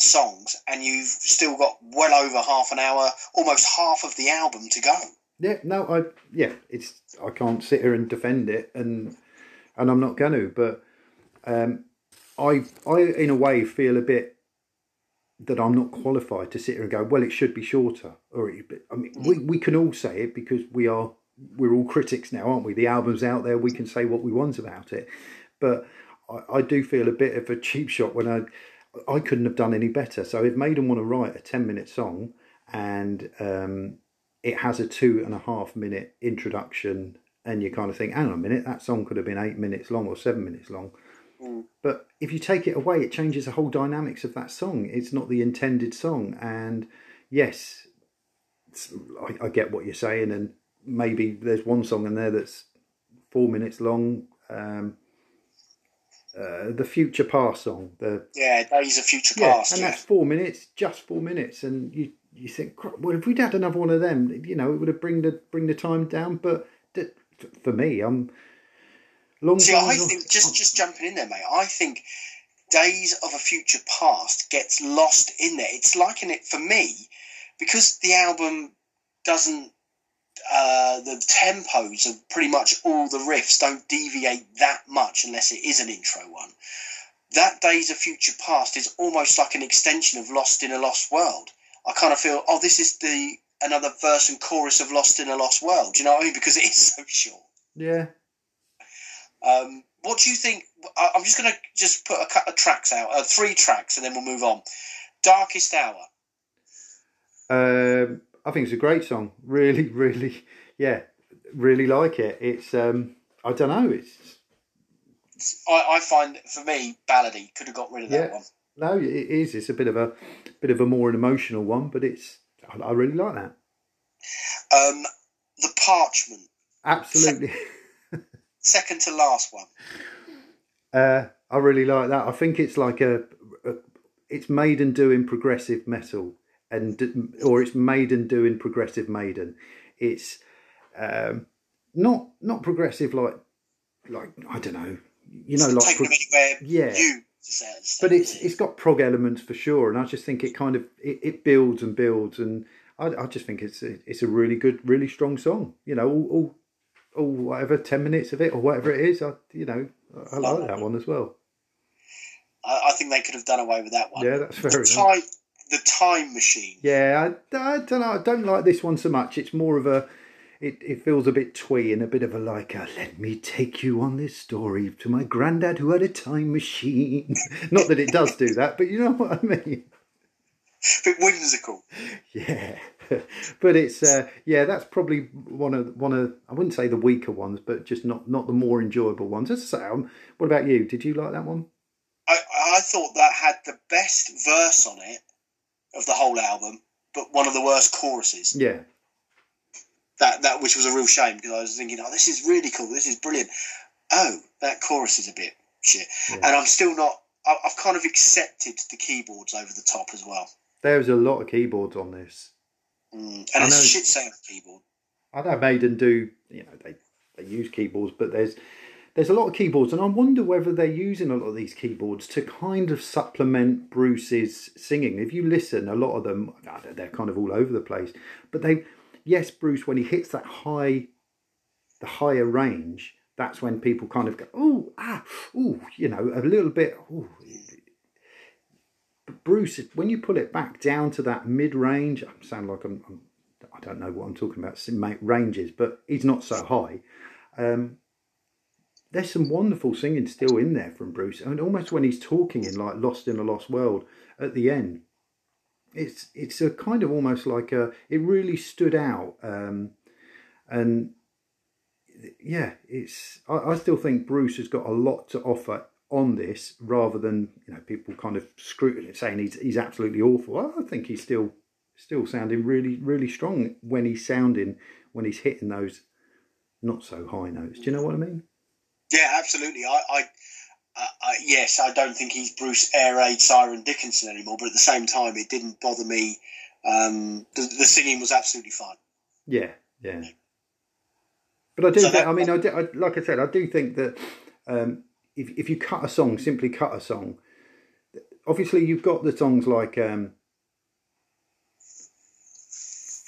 songs and you've still got well over half an hour almost half of the album to go yeah no i yeah it's i can't sit here and defend it and and i'm not going to but um i i in a way feel a bit that I'm not qualified to sit here and go, well, it should be shorter. Or I mean, we, we can all say it because we are we're all critics now, aren't we? The album's out there, we can say what we want about it. But I, I do feel a bit of a cheap shot when I I couldn't have done any better. So if Maiden want to write a ten minute song and um, it has a two and a half minute introduction, and you kind of think, hang on a minute, that song could have been eight minutes long or seven minutes long. Mm. But if you take it away, it changes the whole dynamics of that song. It's not the intended song. And yes, I, I, get what you're saying. And maybe there's one song in there that's four minutes long. Um, uh, the Future Past song. The yeah, Days of Future yeah, And yeah. that's four minutes, just four minutes. And you you think, well, if we'd had another one of them, you know, it would have bring the bring the time down. But for me, I'm Long See, I think just just jumping in there, mate. I think Days of a Future Past gets lost in there. It's like in it for me because the album doesn't. Uh, the tempos of pretty much all the riffs don't deviate that much unless it is an intro one. That Days of Future Past is almost like an extension of Lost in a Lost World. I kind of feel, oh, this is the another verse and chorus of Lost in a Lost World. Do you know what I mean? Because it is so short. Yeah, um, what do you think? I'm just going to just put a couple of tracks out, uh, three tracks, and then we'll move on. Darkest Hour. Um, I think it's a great song. Really, really, yeah, really like it. It's um, I don't know. It's. I, I find for me, ballady could have got rid of that one. No, it is. It's a bit of a bit of a more an emotional one, but it's. I, I really like that. Um, the Parchment. Absolutely. second to last one. Uh, I really like that. I think it's like a, a, it's Maiden doing progressive metal, and or it's Maiden doing progressive Maiden. It's um, not not progressive like like I don't know, you know, like pro- yeah. You, but it's it's got prog elements for sure, and I just think it kind of it, it builds and builds, and I, I just think it's a, it's a really good, really strong song. You know, all, all or whatever, 10 minutes of it or whatever it is. I, you know, I like that one as well. I, I, think they could have done away with that one. Yeah, that's fair the time, the time machine. Yeah, I, I, don't know. I don't like this one so much. It's more of a, it, it feels a bit twee and a bit of a like, a, let me take you on this story to my granddad who had a time machine. Not that it does do that, but you know what I mean. A bit whimsical. Yeah. but it's uh, yeah, that's probably one of one of I wouldn't say the weaker ones, but just not not the more enjoyable ones. As I say, um, what about you? Did you like that one? I, I thought that had the best verse on it of the whole album, but one of the worst choruses. Yeah, That that which was a real shame because I was thinking, oh, this is really cool, this is brilliant. Oh, that chorus is a bit shit, Yeah. and I'm still not. I- I've kind of accepted the keyboards over the top as well, there's a lot of keyboards on this. mm. And it's shit sound keyboard. I know Maiden do, you know, they, they use keyboards, but there's there's a lot of keyboards, and I wonder whether they're using a lot of these keyboards to kind of supplement Bruce's singing. If you listen, a lot of them they're kind of all over the place, but they, yes, Bruce, when he hits that high, the higher range, that's when people kind of go, oh, ah, oh, you know, a little bit, oh. But Bruce, when you pull it back down to that mid range, I sound like I'm, I'm I don't know what I'm talking about ranges, but he's not so high. Um, there's some wonderful singing still in there from Bruce, and almost when he's talking in like "Lost in a Lost World" at the end, it's it's a kind of almost like a it really stood out, um, and yeah, it's I, I still think Bruce has got a lot to offer on this, rather than you know people kind of scrutiny saying he's he's absolutely awful. I think he's still still sounding really really strong when he's sounding when he's hitting those not so high notes. Do you know what I mean? Yeah, absolutely. I, I, I, I yes, I don't think he's Bruce Air Raid Siren Dickinson anymore, but at the same time, it didn't bother me. Um, the, the singing was absolutely fine. Yeah, yeah. But I do. So think, that- I mean, I, do, I like I said, I do think that um, if if you cut a song, simply cut a song. Obviously, you've got the songs like um,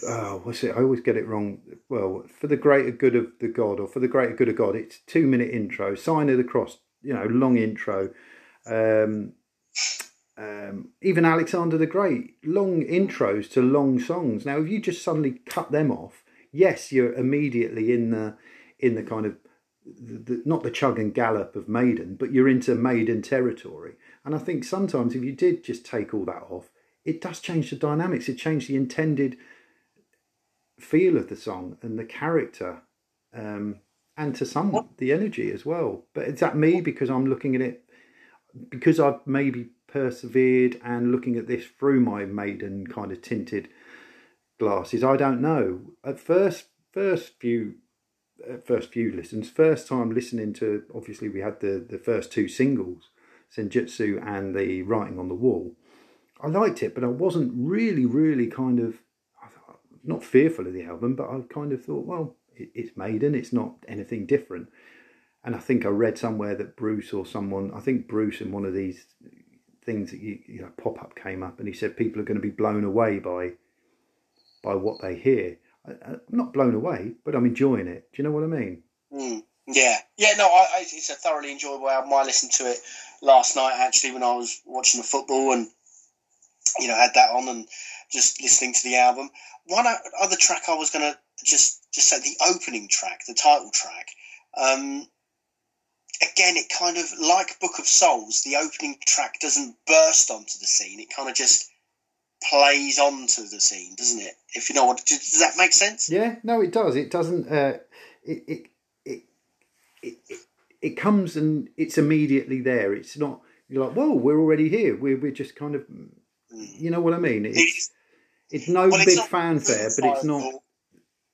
oh, what's it? I always get it wrong. Well, for the greater good of the God, or for the greater good of God, it's two minute intro, sign of the cross, you know, long intro. Um, um, even Alexander the Great, long intros to long songs. Now, if you just suddenly cut them off, yes, you're immediately in the in the kind of the, the, not the chug and gallop of Maiden, but you're into Maiden territory. And I think sometimes if you did just take all that off, it does change the dynamics. It changed the intended feel of the song and the character, um, and to some the energy as well. But is that me because I'm looking at it because I've maybe persevered and looking at this through my maiden kind of tinted glasses? I don't know. At first, first few, first few listens, first time listening to. Obviously, we had the the first two singles, Senjutsu and the Writing on the Wall. I liked it, but I wasn't really, really kind of not fearful of the album, but I kind of thought, well, it's Maiden, it's not anything different. And I think I read somewhere that Bruce or someone, I think Bruce in one of these things that you, you know, pop up came up, and he said people are going to be blown away by by what they hear. I, I'm not blown away, but I'm enjoying it. Do you know what I mean? Mm, yeah, yeah. No, I, I, it's a thoroughly enjoyable album. I listened to it last night actually when I was watching the football, and you know had that on and just listening to the album. One other track I was going to just just say the opening track, the title track. Um, again, it kind of like Book of Souls. The opening track doesn't burst onto the scene; it kind of just plays onto the scene, doesn't it? If you know what, does that make sense? Yeah, no, it does. It doesn't. Uh, it, it it it it it comes and it's immediately there. It's not. You're like, whoa, we're already here. We're we're just kind of, you know what I mean? It's It's- it's no Well, it's big fanfare, but it's not.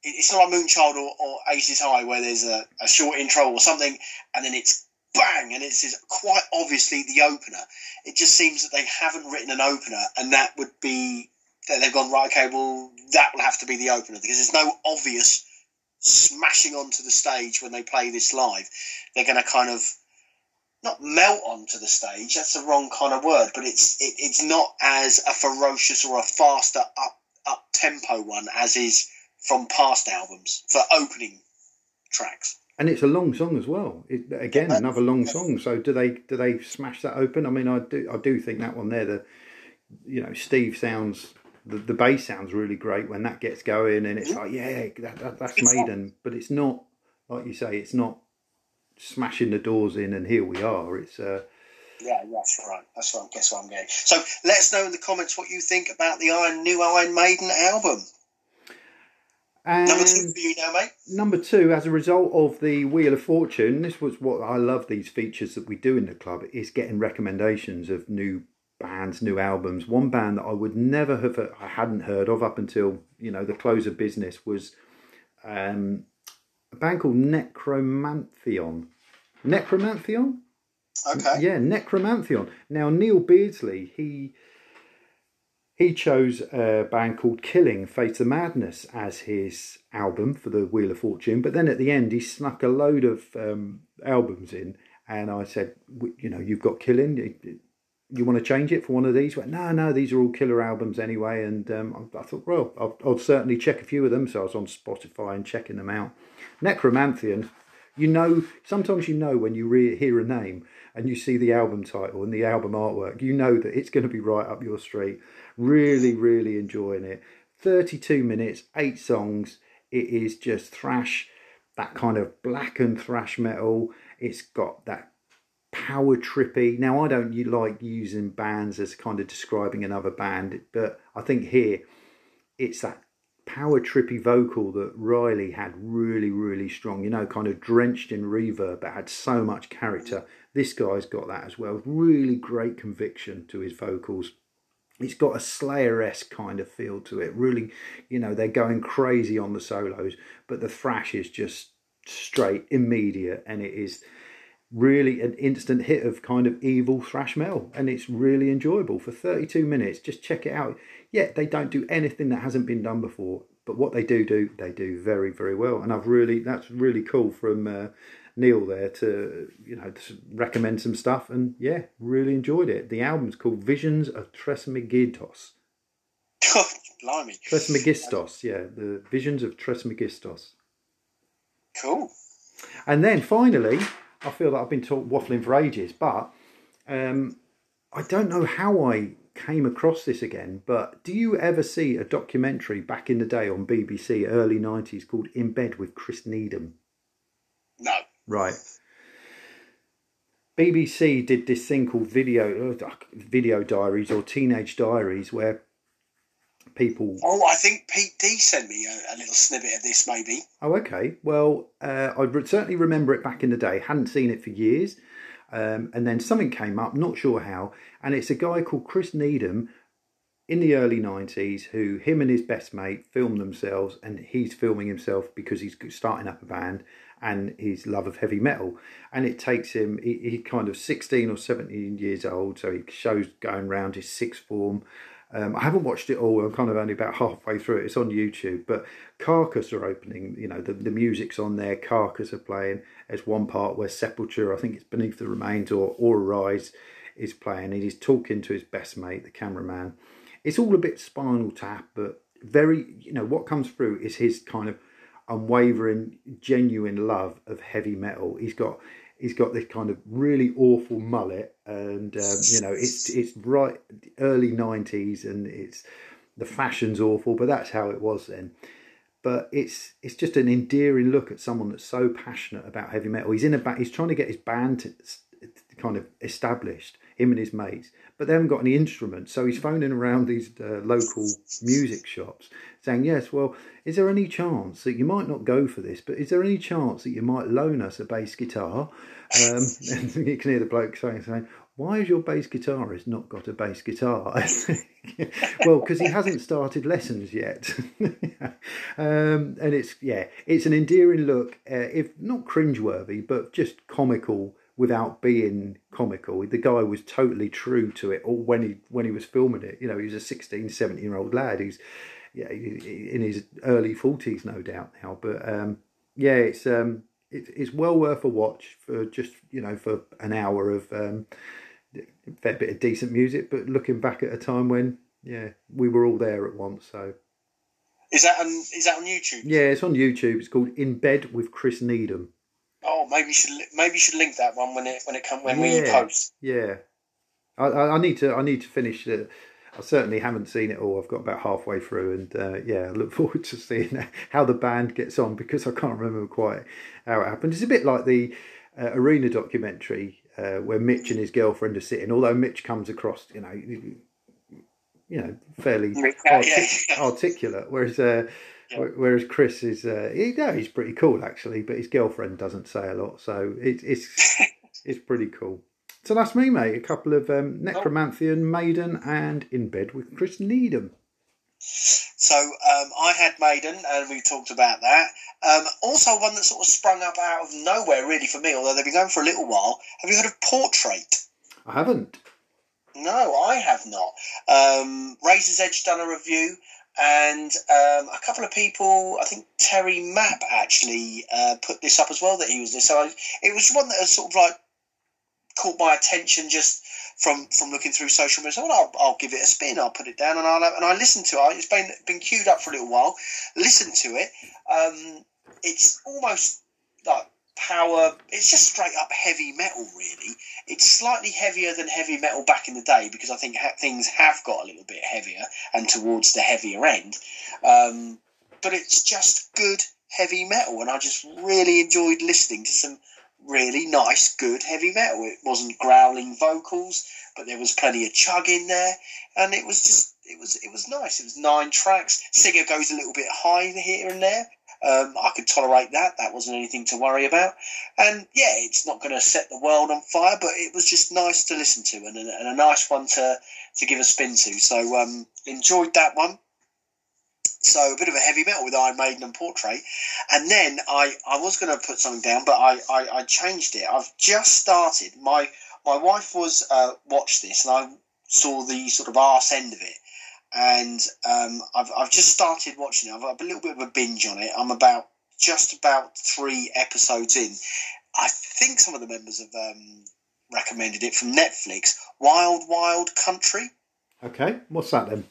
It's not like Moonchild or, or Aces High where there's a, a short intro or something, and then it's bang, and it's quite obviously the opener. It just seems that they haven't written an opener, and that would be that they've gone right. Okay, well that will have to be the opener because there's no obvious smashing onto the stage when they play this live. They're going to kind of not melt onto the stage. That's the wrong kind of word, but it's it, it's not as a ferocious or a faster up up tempo one as is from past albums for opening tracks. And it's a long song as well. It, again, another long song. So do they do they smash that open? I mean, I do I do think that one there. The you know Steve sounds the, the bass sounds really great when that gets going, and it's like yeah, that, that, that's It's not- Maiden. But it's not like you say. It's not smashing the doors in and here we are. It's uh, Yeah, that's right. That's what. Guess what I'm getting. So let us know in the comments what you think about the Iron New Iron Maiden album. And Number two for you now, mate. Number two, as a result of the Wheel of Fortune, this was what I love these features that we do in the club is getting recommendations of new bands, new albums. One band that I would never have, I hadn't heard of up until you know the close of business was um, a band called Necromantheon. Necromantheon. Okay. Yeah, Necromantheon. Now Neil Beardsley, he he chose a band called Killing Fates of Madness as his album for the Wheel of Fortune, but then at the end he snuck a load of um, albums in, and I said, you know, you've got Killing. You want to change it for one of these? He went, no, no, these are all killer albums anyway. And um, I, thought, well, I'll, I'll certainly check a few of them. So I was on Spotify and checking them out. Necromantheon, you know, sometimes you know when you re- hear a name and you see the album title and the album artwork, you know that it's going to be right up your street. Really, really enjoying it. 32 minutes, eight songs. It is just thrash, that kind of black and thrash metal. It's got that power trippy. Now, I don't like using bands as kind of describing another band, but I think here it's that power trippy vocal that Riley had really, really strong, you know, kind of drenched in reverb, but had so much character. This guy's got that as well. Really great conviction to his vocals. It's got a Slayer esque kind of feel to it. Really, you know, they're going crazy on the solos, but the thrash is just straight, immediate, and it is really an instant hit of kind of evil thrash metal and it's really enjoyable for 32 minutes just check it out yeah they don't do anything that hasn't been done before but what they do do they do very very well and i've really that's really cool from uh, neil there to you know to recommend some stuff and yeah really enjoyed it the album's called visions of trismegistos blimey trismegistos yeah the visions of trismegistos cool and then finally I feel that I've been talk, waffling for ages, but um, I don't know how I came across this again. But do you ever see a documentary back in the day on BBC, early 90s, called In Bed with Chris Needham? No. Right. BBC did this thing called video uh, video diaries or teenage diaries where people. Oh, I think Pete D sent me a, a little snippet of this, maybe. Oh, okay. Well, uh, I certainly remember it back in the day. Hadn't seen it for years, um, and then something came up. Not sure how, and it's a guy called Chris Needham in the early 90s who him and his best mate filmed themselves and he's filming himself because he's starting up a band and his love of heavy metal and it takes him he, he kind of 16 or 17 years old so he shows going around his sixth form um, I haven't watched it all. I'm kind of only about halfway through it. It's on YouTube, but Carcass are opening. You know, the, the music's on there. Carcass are playing. There's one part where Sepultura, I think it's Beneath the Remains or Or Arise, is playing. And he's talking to his best mate, the cameraman. It's all a bit Spinal Tap, but very. You know, what comes through is his kind of unwavering, genuine love of heavy metal. He's got he's got this kind of really awful mullet, and um, you know it's it's right early nineties, and it's the fashion's awful, but that's how it was then. But it's it's just an endearing look at someone that's so passionate about heavy metal. He's in a ba- he's trying to get his band to, kind of established, him and his mates, but they haven't got any instruments. So he's phoning around these uh, local music shops saying, Yes, well, is there any chance that you might not go for this, but is there any chance that you might loan us a bass guitar? Um, and you can hear the bloke saying, saying why has your bass guitarist not got a bass guitar? well, because he hasn't started lessons yet. um, and it's, yeah, it's an endearing look, uh, if not cringeworthy, but just comical without being comical. The guy was totally true to it or when he when he was filming it. You know, he was a 16, 17 year old lad who's yeah, in his early 40s, no doubt now. But um, yeah, it's um, it, it's well worth a watch for just, you know, for an hour of um, a fair bit of decent music. But looking back at a time when, yeah, we were all there at once. So. Is that on? Is that on YouTube? Yeah, it's on YouTube. It's called In Bed with Chris Needham. Oh, maybe you should maybe you should link that one when it when it come when yeah, we post. Yeah, I, I, I need to I need to finish it. I certainly haven't seen it all. I've got about halfway through, and uh, yeah, I look forward to seeing how the band gets on because I can't remember quite how it happened. It's a bit like the uh, arena documentary uh, where Mitch and his girlfriend are sitting. Although Mitch comes across, you know, you know, fairly artic- articulate, whereas uh, Yeah. Whereas Chris is, uh, he, no, he's pretty cool actually, but his girlfriend doesn't say a lot, so it, it's it's pretty cool. So that's me, mate. A couple of um, Necromantian, Maiden, and In Bed with Chris Needham. So um, I had Maiden, and we talked about that. Um, also, one that sort of sprung up out of nowhere, really, for me, although they've been going for a little while. Have you heard of Portrait? I haven't. No, I have not. Um, Razor's Edge done a review, and um, a couple of people, I think Terry Mapp actually uh, put this up as well that he was there. So I, it was one that was sort of like caught my attention just from from looking through social media. So well, I'll, I'll give it a spin. I'll put it down and I'll and I listened to it. It's been been queued up for a little while. Listen to it. Um, it's almost like power. It's just straight up heavy metal, really. It's slightly heavier than heavy metal back in the day because I think ha- things have got a little bit heavier and towards the heavier end. Um, but it's just good heavy metal, and I just really enjoyed listening to some really nice, good heavy metal. It wasn't growling vocals, but there was plenty of chug in there, and it was just it was it was nice. It was nine tracks. Singer goes a little bit high here and there. Um, I could tolerate that. That wasn't anything to worry about. And yeah, it's not going to set the world on fire, but it was just nice to listen to and, and a nice one to to give a spin to. So um, enjoyed that one. So a bit of a heavy metal with Iron Maiden and Portrait. And then I, I was going to put something down, but I, I, I, changed it. I've just started. My my wife was uh, watched this, and I saw the sort of arse end of it. And um, I've, I've just started watching it. I've got a little bit of a binge on it. I'm about just about three episodes in. I think some of the members have um, recommended it from Netflix. Wild Wild Country. Okay, what's that then?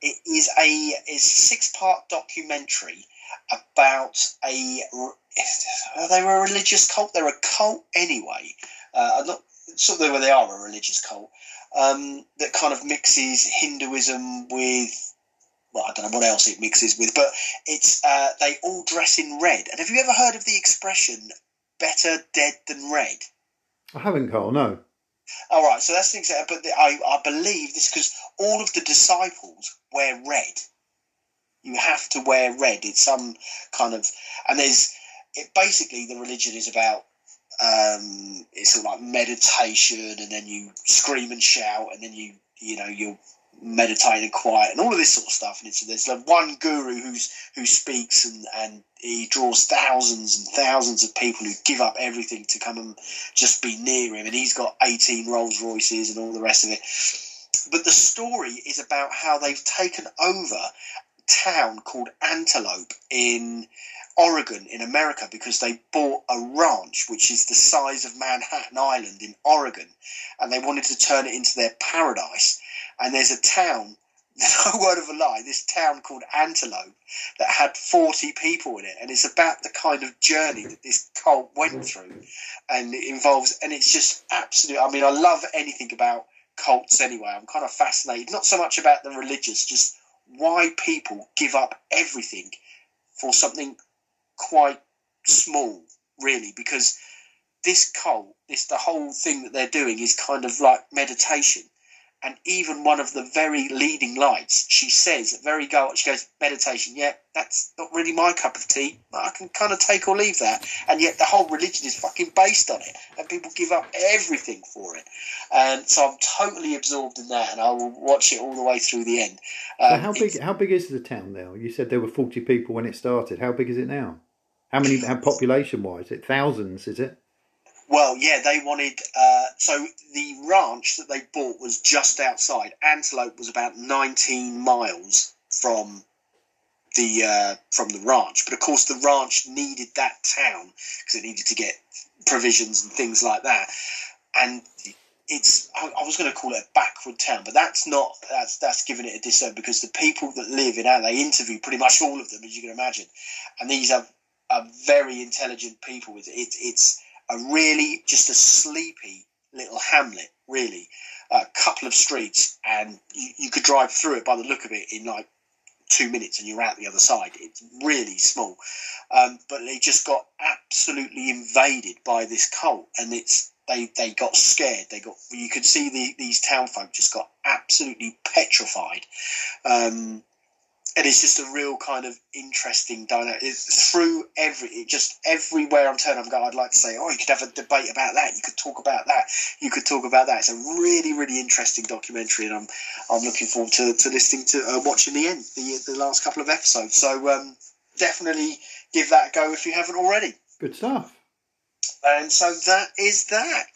It is a is six part documentary about a. They were a religious cult. They're a cult anyway. Uh, I'm not sort of where they are a religious cult um, that kind of mixes Hinduism with. Well, I don't know what else it mixes with, but it's uh, they all dress in red. And have you ever heard of the expression "better dead than red"? I haven't, Carl. No. All right, so that's the example. But I, I believe this because all of the disciples wear red. You have to wear red. It's some kind of, and there's it basically the religion is about um, it's sort of like meditation, and then you scream and shout, and then you you know you're meditating quiet, and all of this sort of stuff. And it's there's one guru who's who speaks, and and he draws thousands and thousands of people who give up everything to come and just be near him, and he's got eighteen Rolls Royces and all the rest of it. But the story is about how they've taken over a town called Antelope in Oregon in America because they bought a ranch which is the size of Manhattan Island in Oregon and they wanted to turn it into their paradise. And there's a town, no word of a lie, this town called Antelope that had 40 people in it. And it's about the kind of journey that this cult went through. And it involves, and it's just absolute. I mean, I love anything about cults anyway. I'm kind of fascinated, not so much about the religious, just why people give up everything for something quite small, really, because this cult, this the whole thing that they're doing is kind of like meditation. And even one of the very leading lights, she says, very go, she goes, meditation, yeah, that's not really my cup of tea. I can kind of take or leave that. And yet the whole religion is fucking based on it. And people give up everything for it. And so I'm totally absorbed in that and I will watch it all the way through the end. Um, so how big, how big is the town now? You said there were 40 people when it started. How big is it now? How many, how population wise? It thousands, is it? Well, yeah, they wanted. Uh, so the ranch that they bought was just outside. Antelope was about 19 miles from the uh, from the ranch, but of course the ranch needed that town because it needed to get provisions and things like that. And it's I, I was going to call it a backward town, but that's not that's that's giving it a disservice because the people that live in they interview pretty much all of them, as you can imagine, and these are, are very intelligent people. With it, it's a really just a sleepy little hamlet, really. A couple of streets, and you, you could drive through it by the look of it in like two minutes, and you're out the other side. It's really small, um, but they just got absolutely invaded by this cult, and it's they they got scared. They got you could see the, these town folk just got absolutely petrified. Um, and it's just a real kind of interesting dynamic. It's through every, just everywhere I'm turning, I'm going. I'd like to say, oh, you could have a debate about that. You could talk about that. You could talk about that. It's a really, really interesting documentary, and I'm, I'm looking forward to, to listening to uh, watching the end, the the last couple of episodes. So um, definitely give that a go if you haven't already. Good stuff. And so that is that.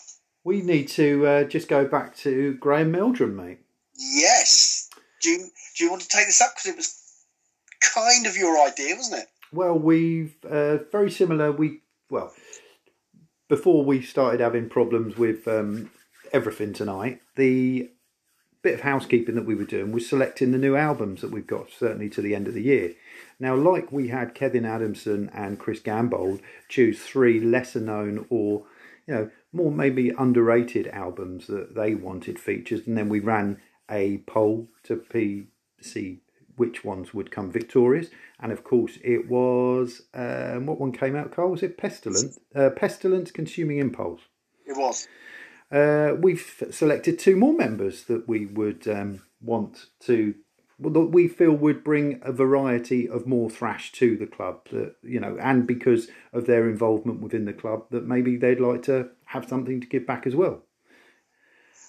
We need to uh, just go back to Graham Meldrum, mate. Yes. Do you, do you want to take this up? Because it was kind of your idea, wasn't it? Well, we've uh, very similar. We well before we started having problems with um, everything tonight. The bit of housekeeping that we were doing was selecting the new albums that we've got certainly to the end of the year. Now, like we had Kevin Adamson and Chris Gambold choose three lesser known or you know more maybe underrated albums that they wanted features, and then we ran a poll to p- see which ones would come victorious. And of course, it was um, what one came out, Carl? Was it Pestilent? Uh, Pestilence Consuming Impulse. It was. Uh, we've selected two more members that we would um, want to, well, that we feel would bring a variety of more thrash to the club. That you know, and because of their involvement within the club, that maybe they'd like to have something to give back as well.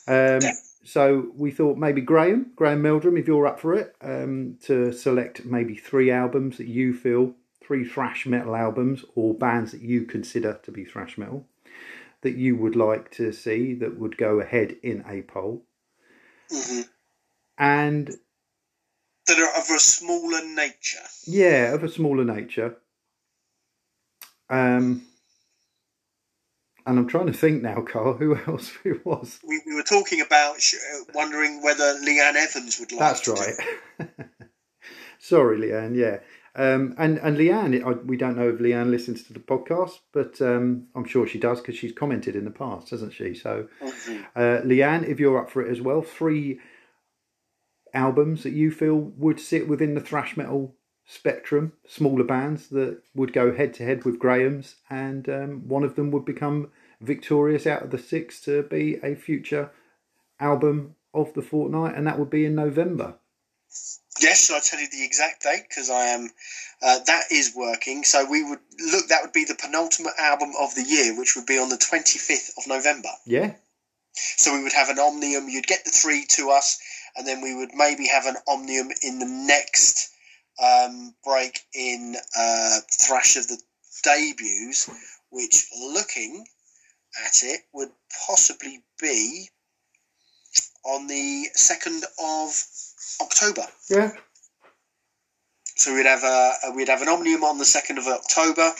Um, Yeah. So we thought maybe Graham, Graham Meldrum, if you're up for it, um, to select maybe three albums that you feel, three thrash metal albums or bands that you consider to be thrash metal, that you would like to see that would go ahead in a poll. hmm And That are of a smaller nature. yeah, of a smaller nature. Um, and I'm trying to think now, Carl, who else it was. We, we were talking about sh- uh, wondering whether Leanne Evans would like That's right. Sorry, Leanne. Yeah, um, and and Leanne, I, we don't know if Leanne listens to the podcast, but um, I'm sure she does because she's commented in the past, hasn't she? So, Mhm. uh, Leanne, if you're up for it as well, three albums that you feel would sit within the thrash metal spectrum, smaller bands that would go head to head with Graham's, and um, one of them would become victorious out of the six to be a future album of the fortnight, and that would be in November. Yes, I'll tell you the exact date because I am. Uh, that is working. So we would look. That would be the penultimate album of the year, which would be on the twenty fifth of November. Yeah, So we would have an omnium. You'd get the three to us, and then we would maybe have an omnium in the next um, break in uh, Thrash of the debuts, which looking at it would possibly be on the second of October. yeah, So we'd have a we'd have an omnium on the second of October,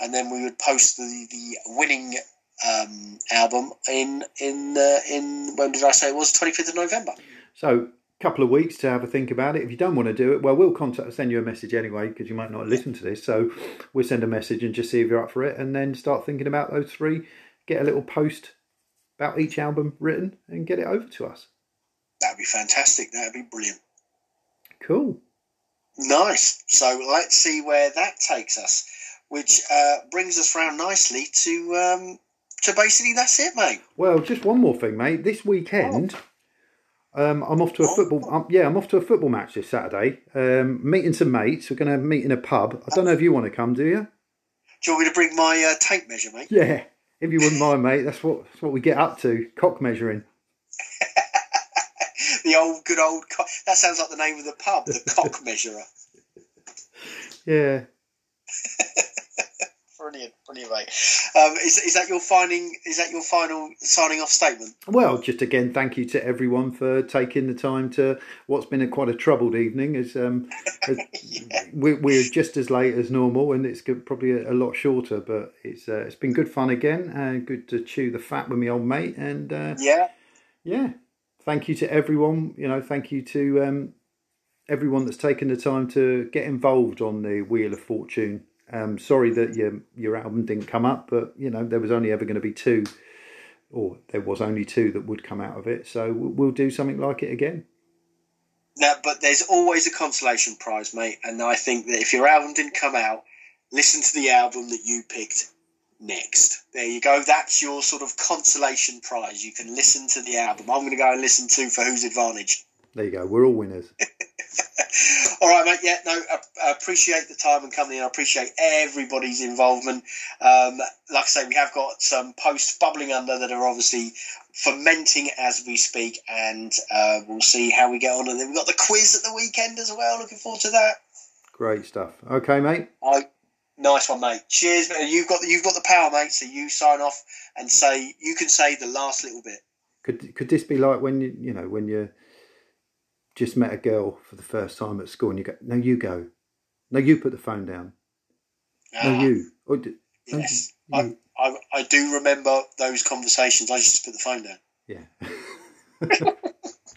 and then we would post the the winning um, album in in uh, in when did I say it was twenty fifth of November. So, couple of weeks to have a think about it. If you don't want to do it, well, we'll contact, send you a message anyway because you might not listen to this. So, we'll send a message and just see if you're up for it, and then start thinking about those three. Get a little post about each album written and get it over to us. That'd be fantastic. That'd be brilliant. Cool. Nice. So let's see where that takes us, which uh, brings us round nicely to um, to basically that's it, mate. Well, just one more thing, mate. This weekend, um, I'm off to a Oh. football. Um, yeah, I'm off to a football match this Saturday. Um, meeting some mates. We're going to meet in a pub. I don't know if you want to come, do you? Do you want me to bring my uh, tape measure, mate? Yeah, if you wouldn't mind, mate. That's what that's what we get up to. Cock measuring. the old, good old. Co- that sounds like the name of the pub, the Cock Measurer. Yeah. Brilliant, brilliant, mate. Um, is, is that your finding? Is that your final signing off statement? Well, just again, thank you to everyone for taking the time to what's been a quite a troubled evening. As um, as we're, we're just as late as normal, and it's probably a, a lot shorter, but it's uh, it's been good fun again, and good to chew the fat with my old mate, and uh, Yeah, yeah, thank you to everyone. You know, thank you to um, everyone that's taken the time to get involved on the Wheel of Fortune. Um, sorry that your your album didn't come up, but you know there was only ever going to be two, or there was only two that would come out of it. So we'll, we'll do something like it again. no, but there's always a consolation prize, mate. And I think that if your album didn't come out, listen to the album that you picked next. There you go. That's your sort of consolation prize. You can listen to the album. I'm going to go and listen to For Whose Advantage. There you go. We're all winners. All right, mate. Yeah, no, I, appreciate the time and coming in. I appreciate everybody's involvement. Um, like I say, we have got some posts bubbling under that are obviously fermenting as we speak, and uh, we'll see how we get on. And then we've got the quiz at the weekend as well. Looking forward to that. Great stuff. Okay, mate. I, nice one, mate. Cheers. man. You've got the, you've got the power, mate. So you sign off and say you can say the last little bit. Could could this be like when you you know when you just met a girl for the first time at school and you go, no, you go, no, you put the phone down, no, Ah, you. Or no, Yes, you. I, I, I do remember those conversations. I just put the phone down. Yeah.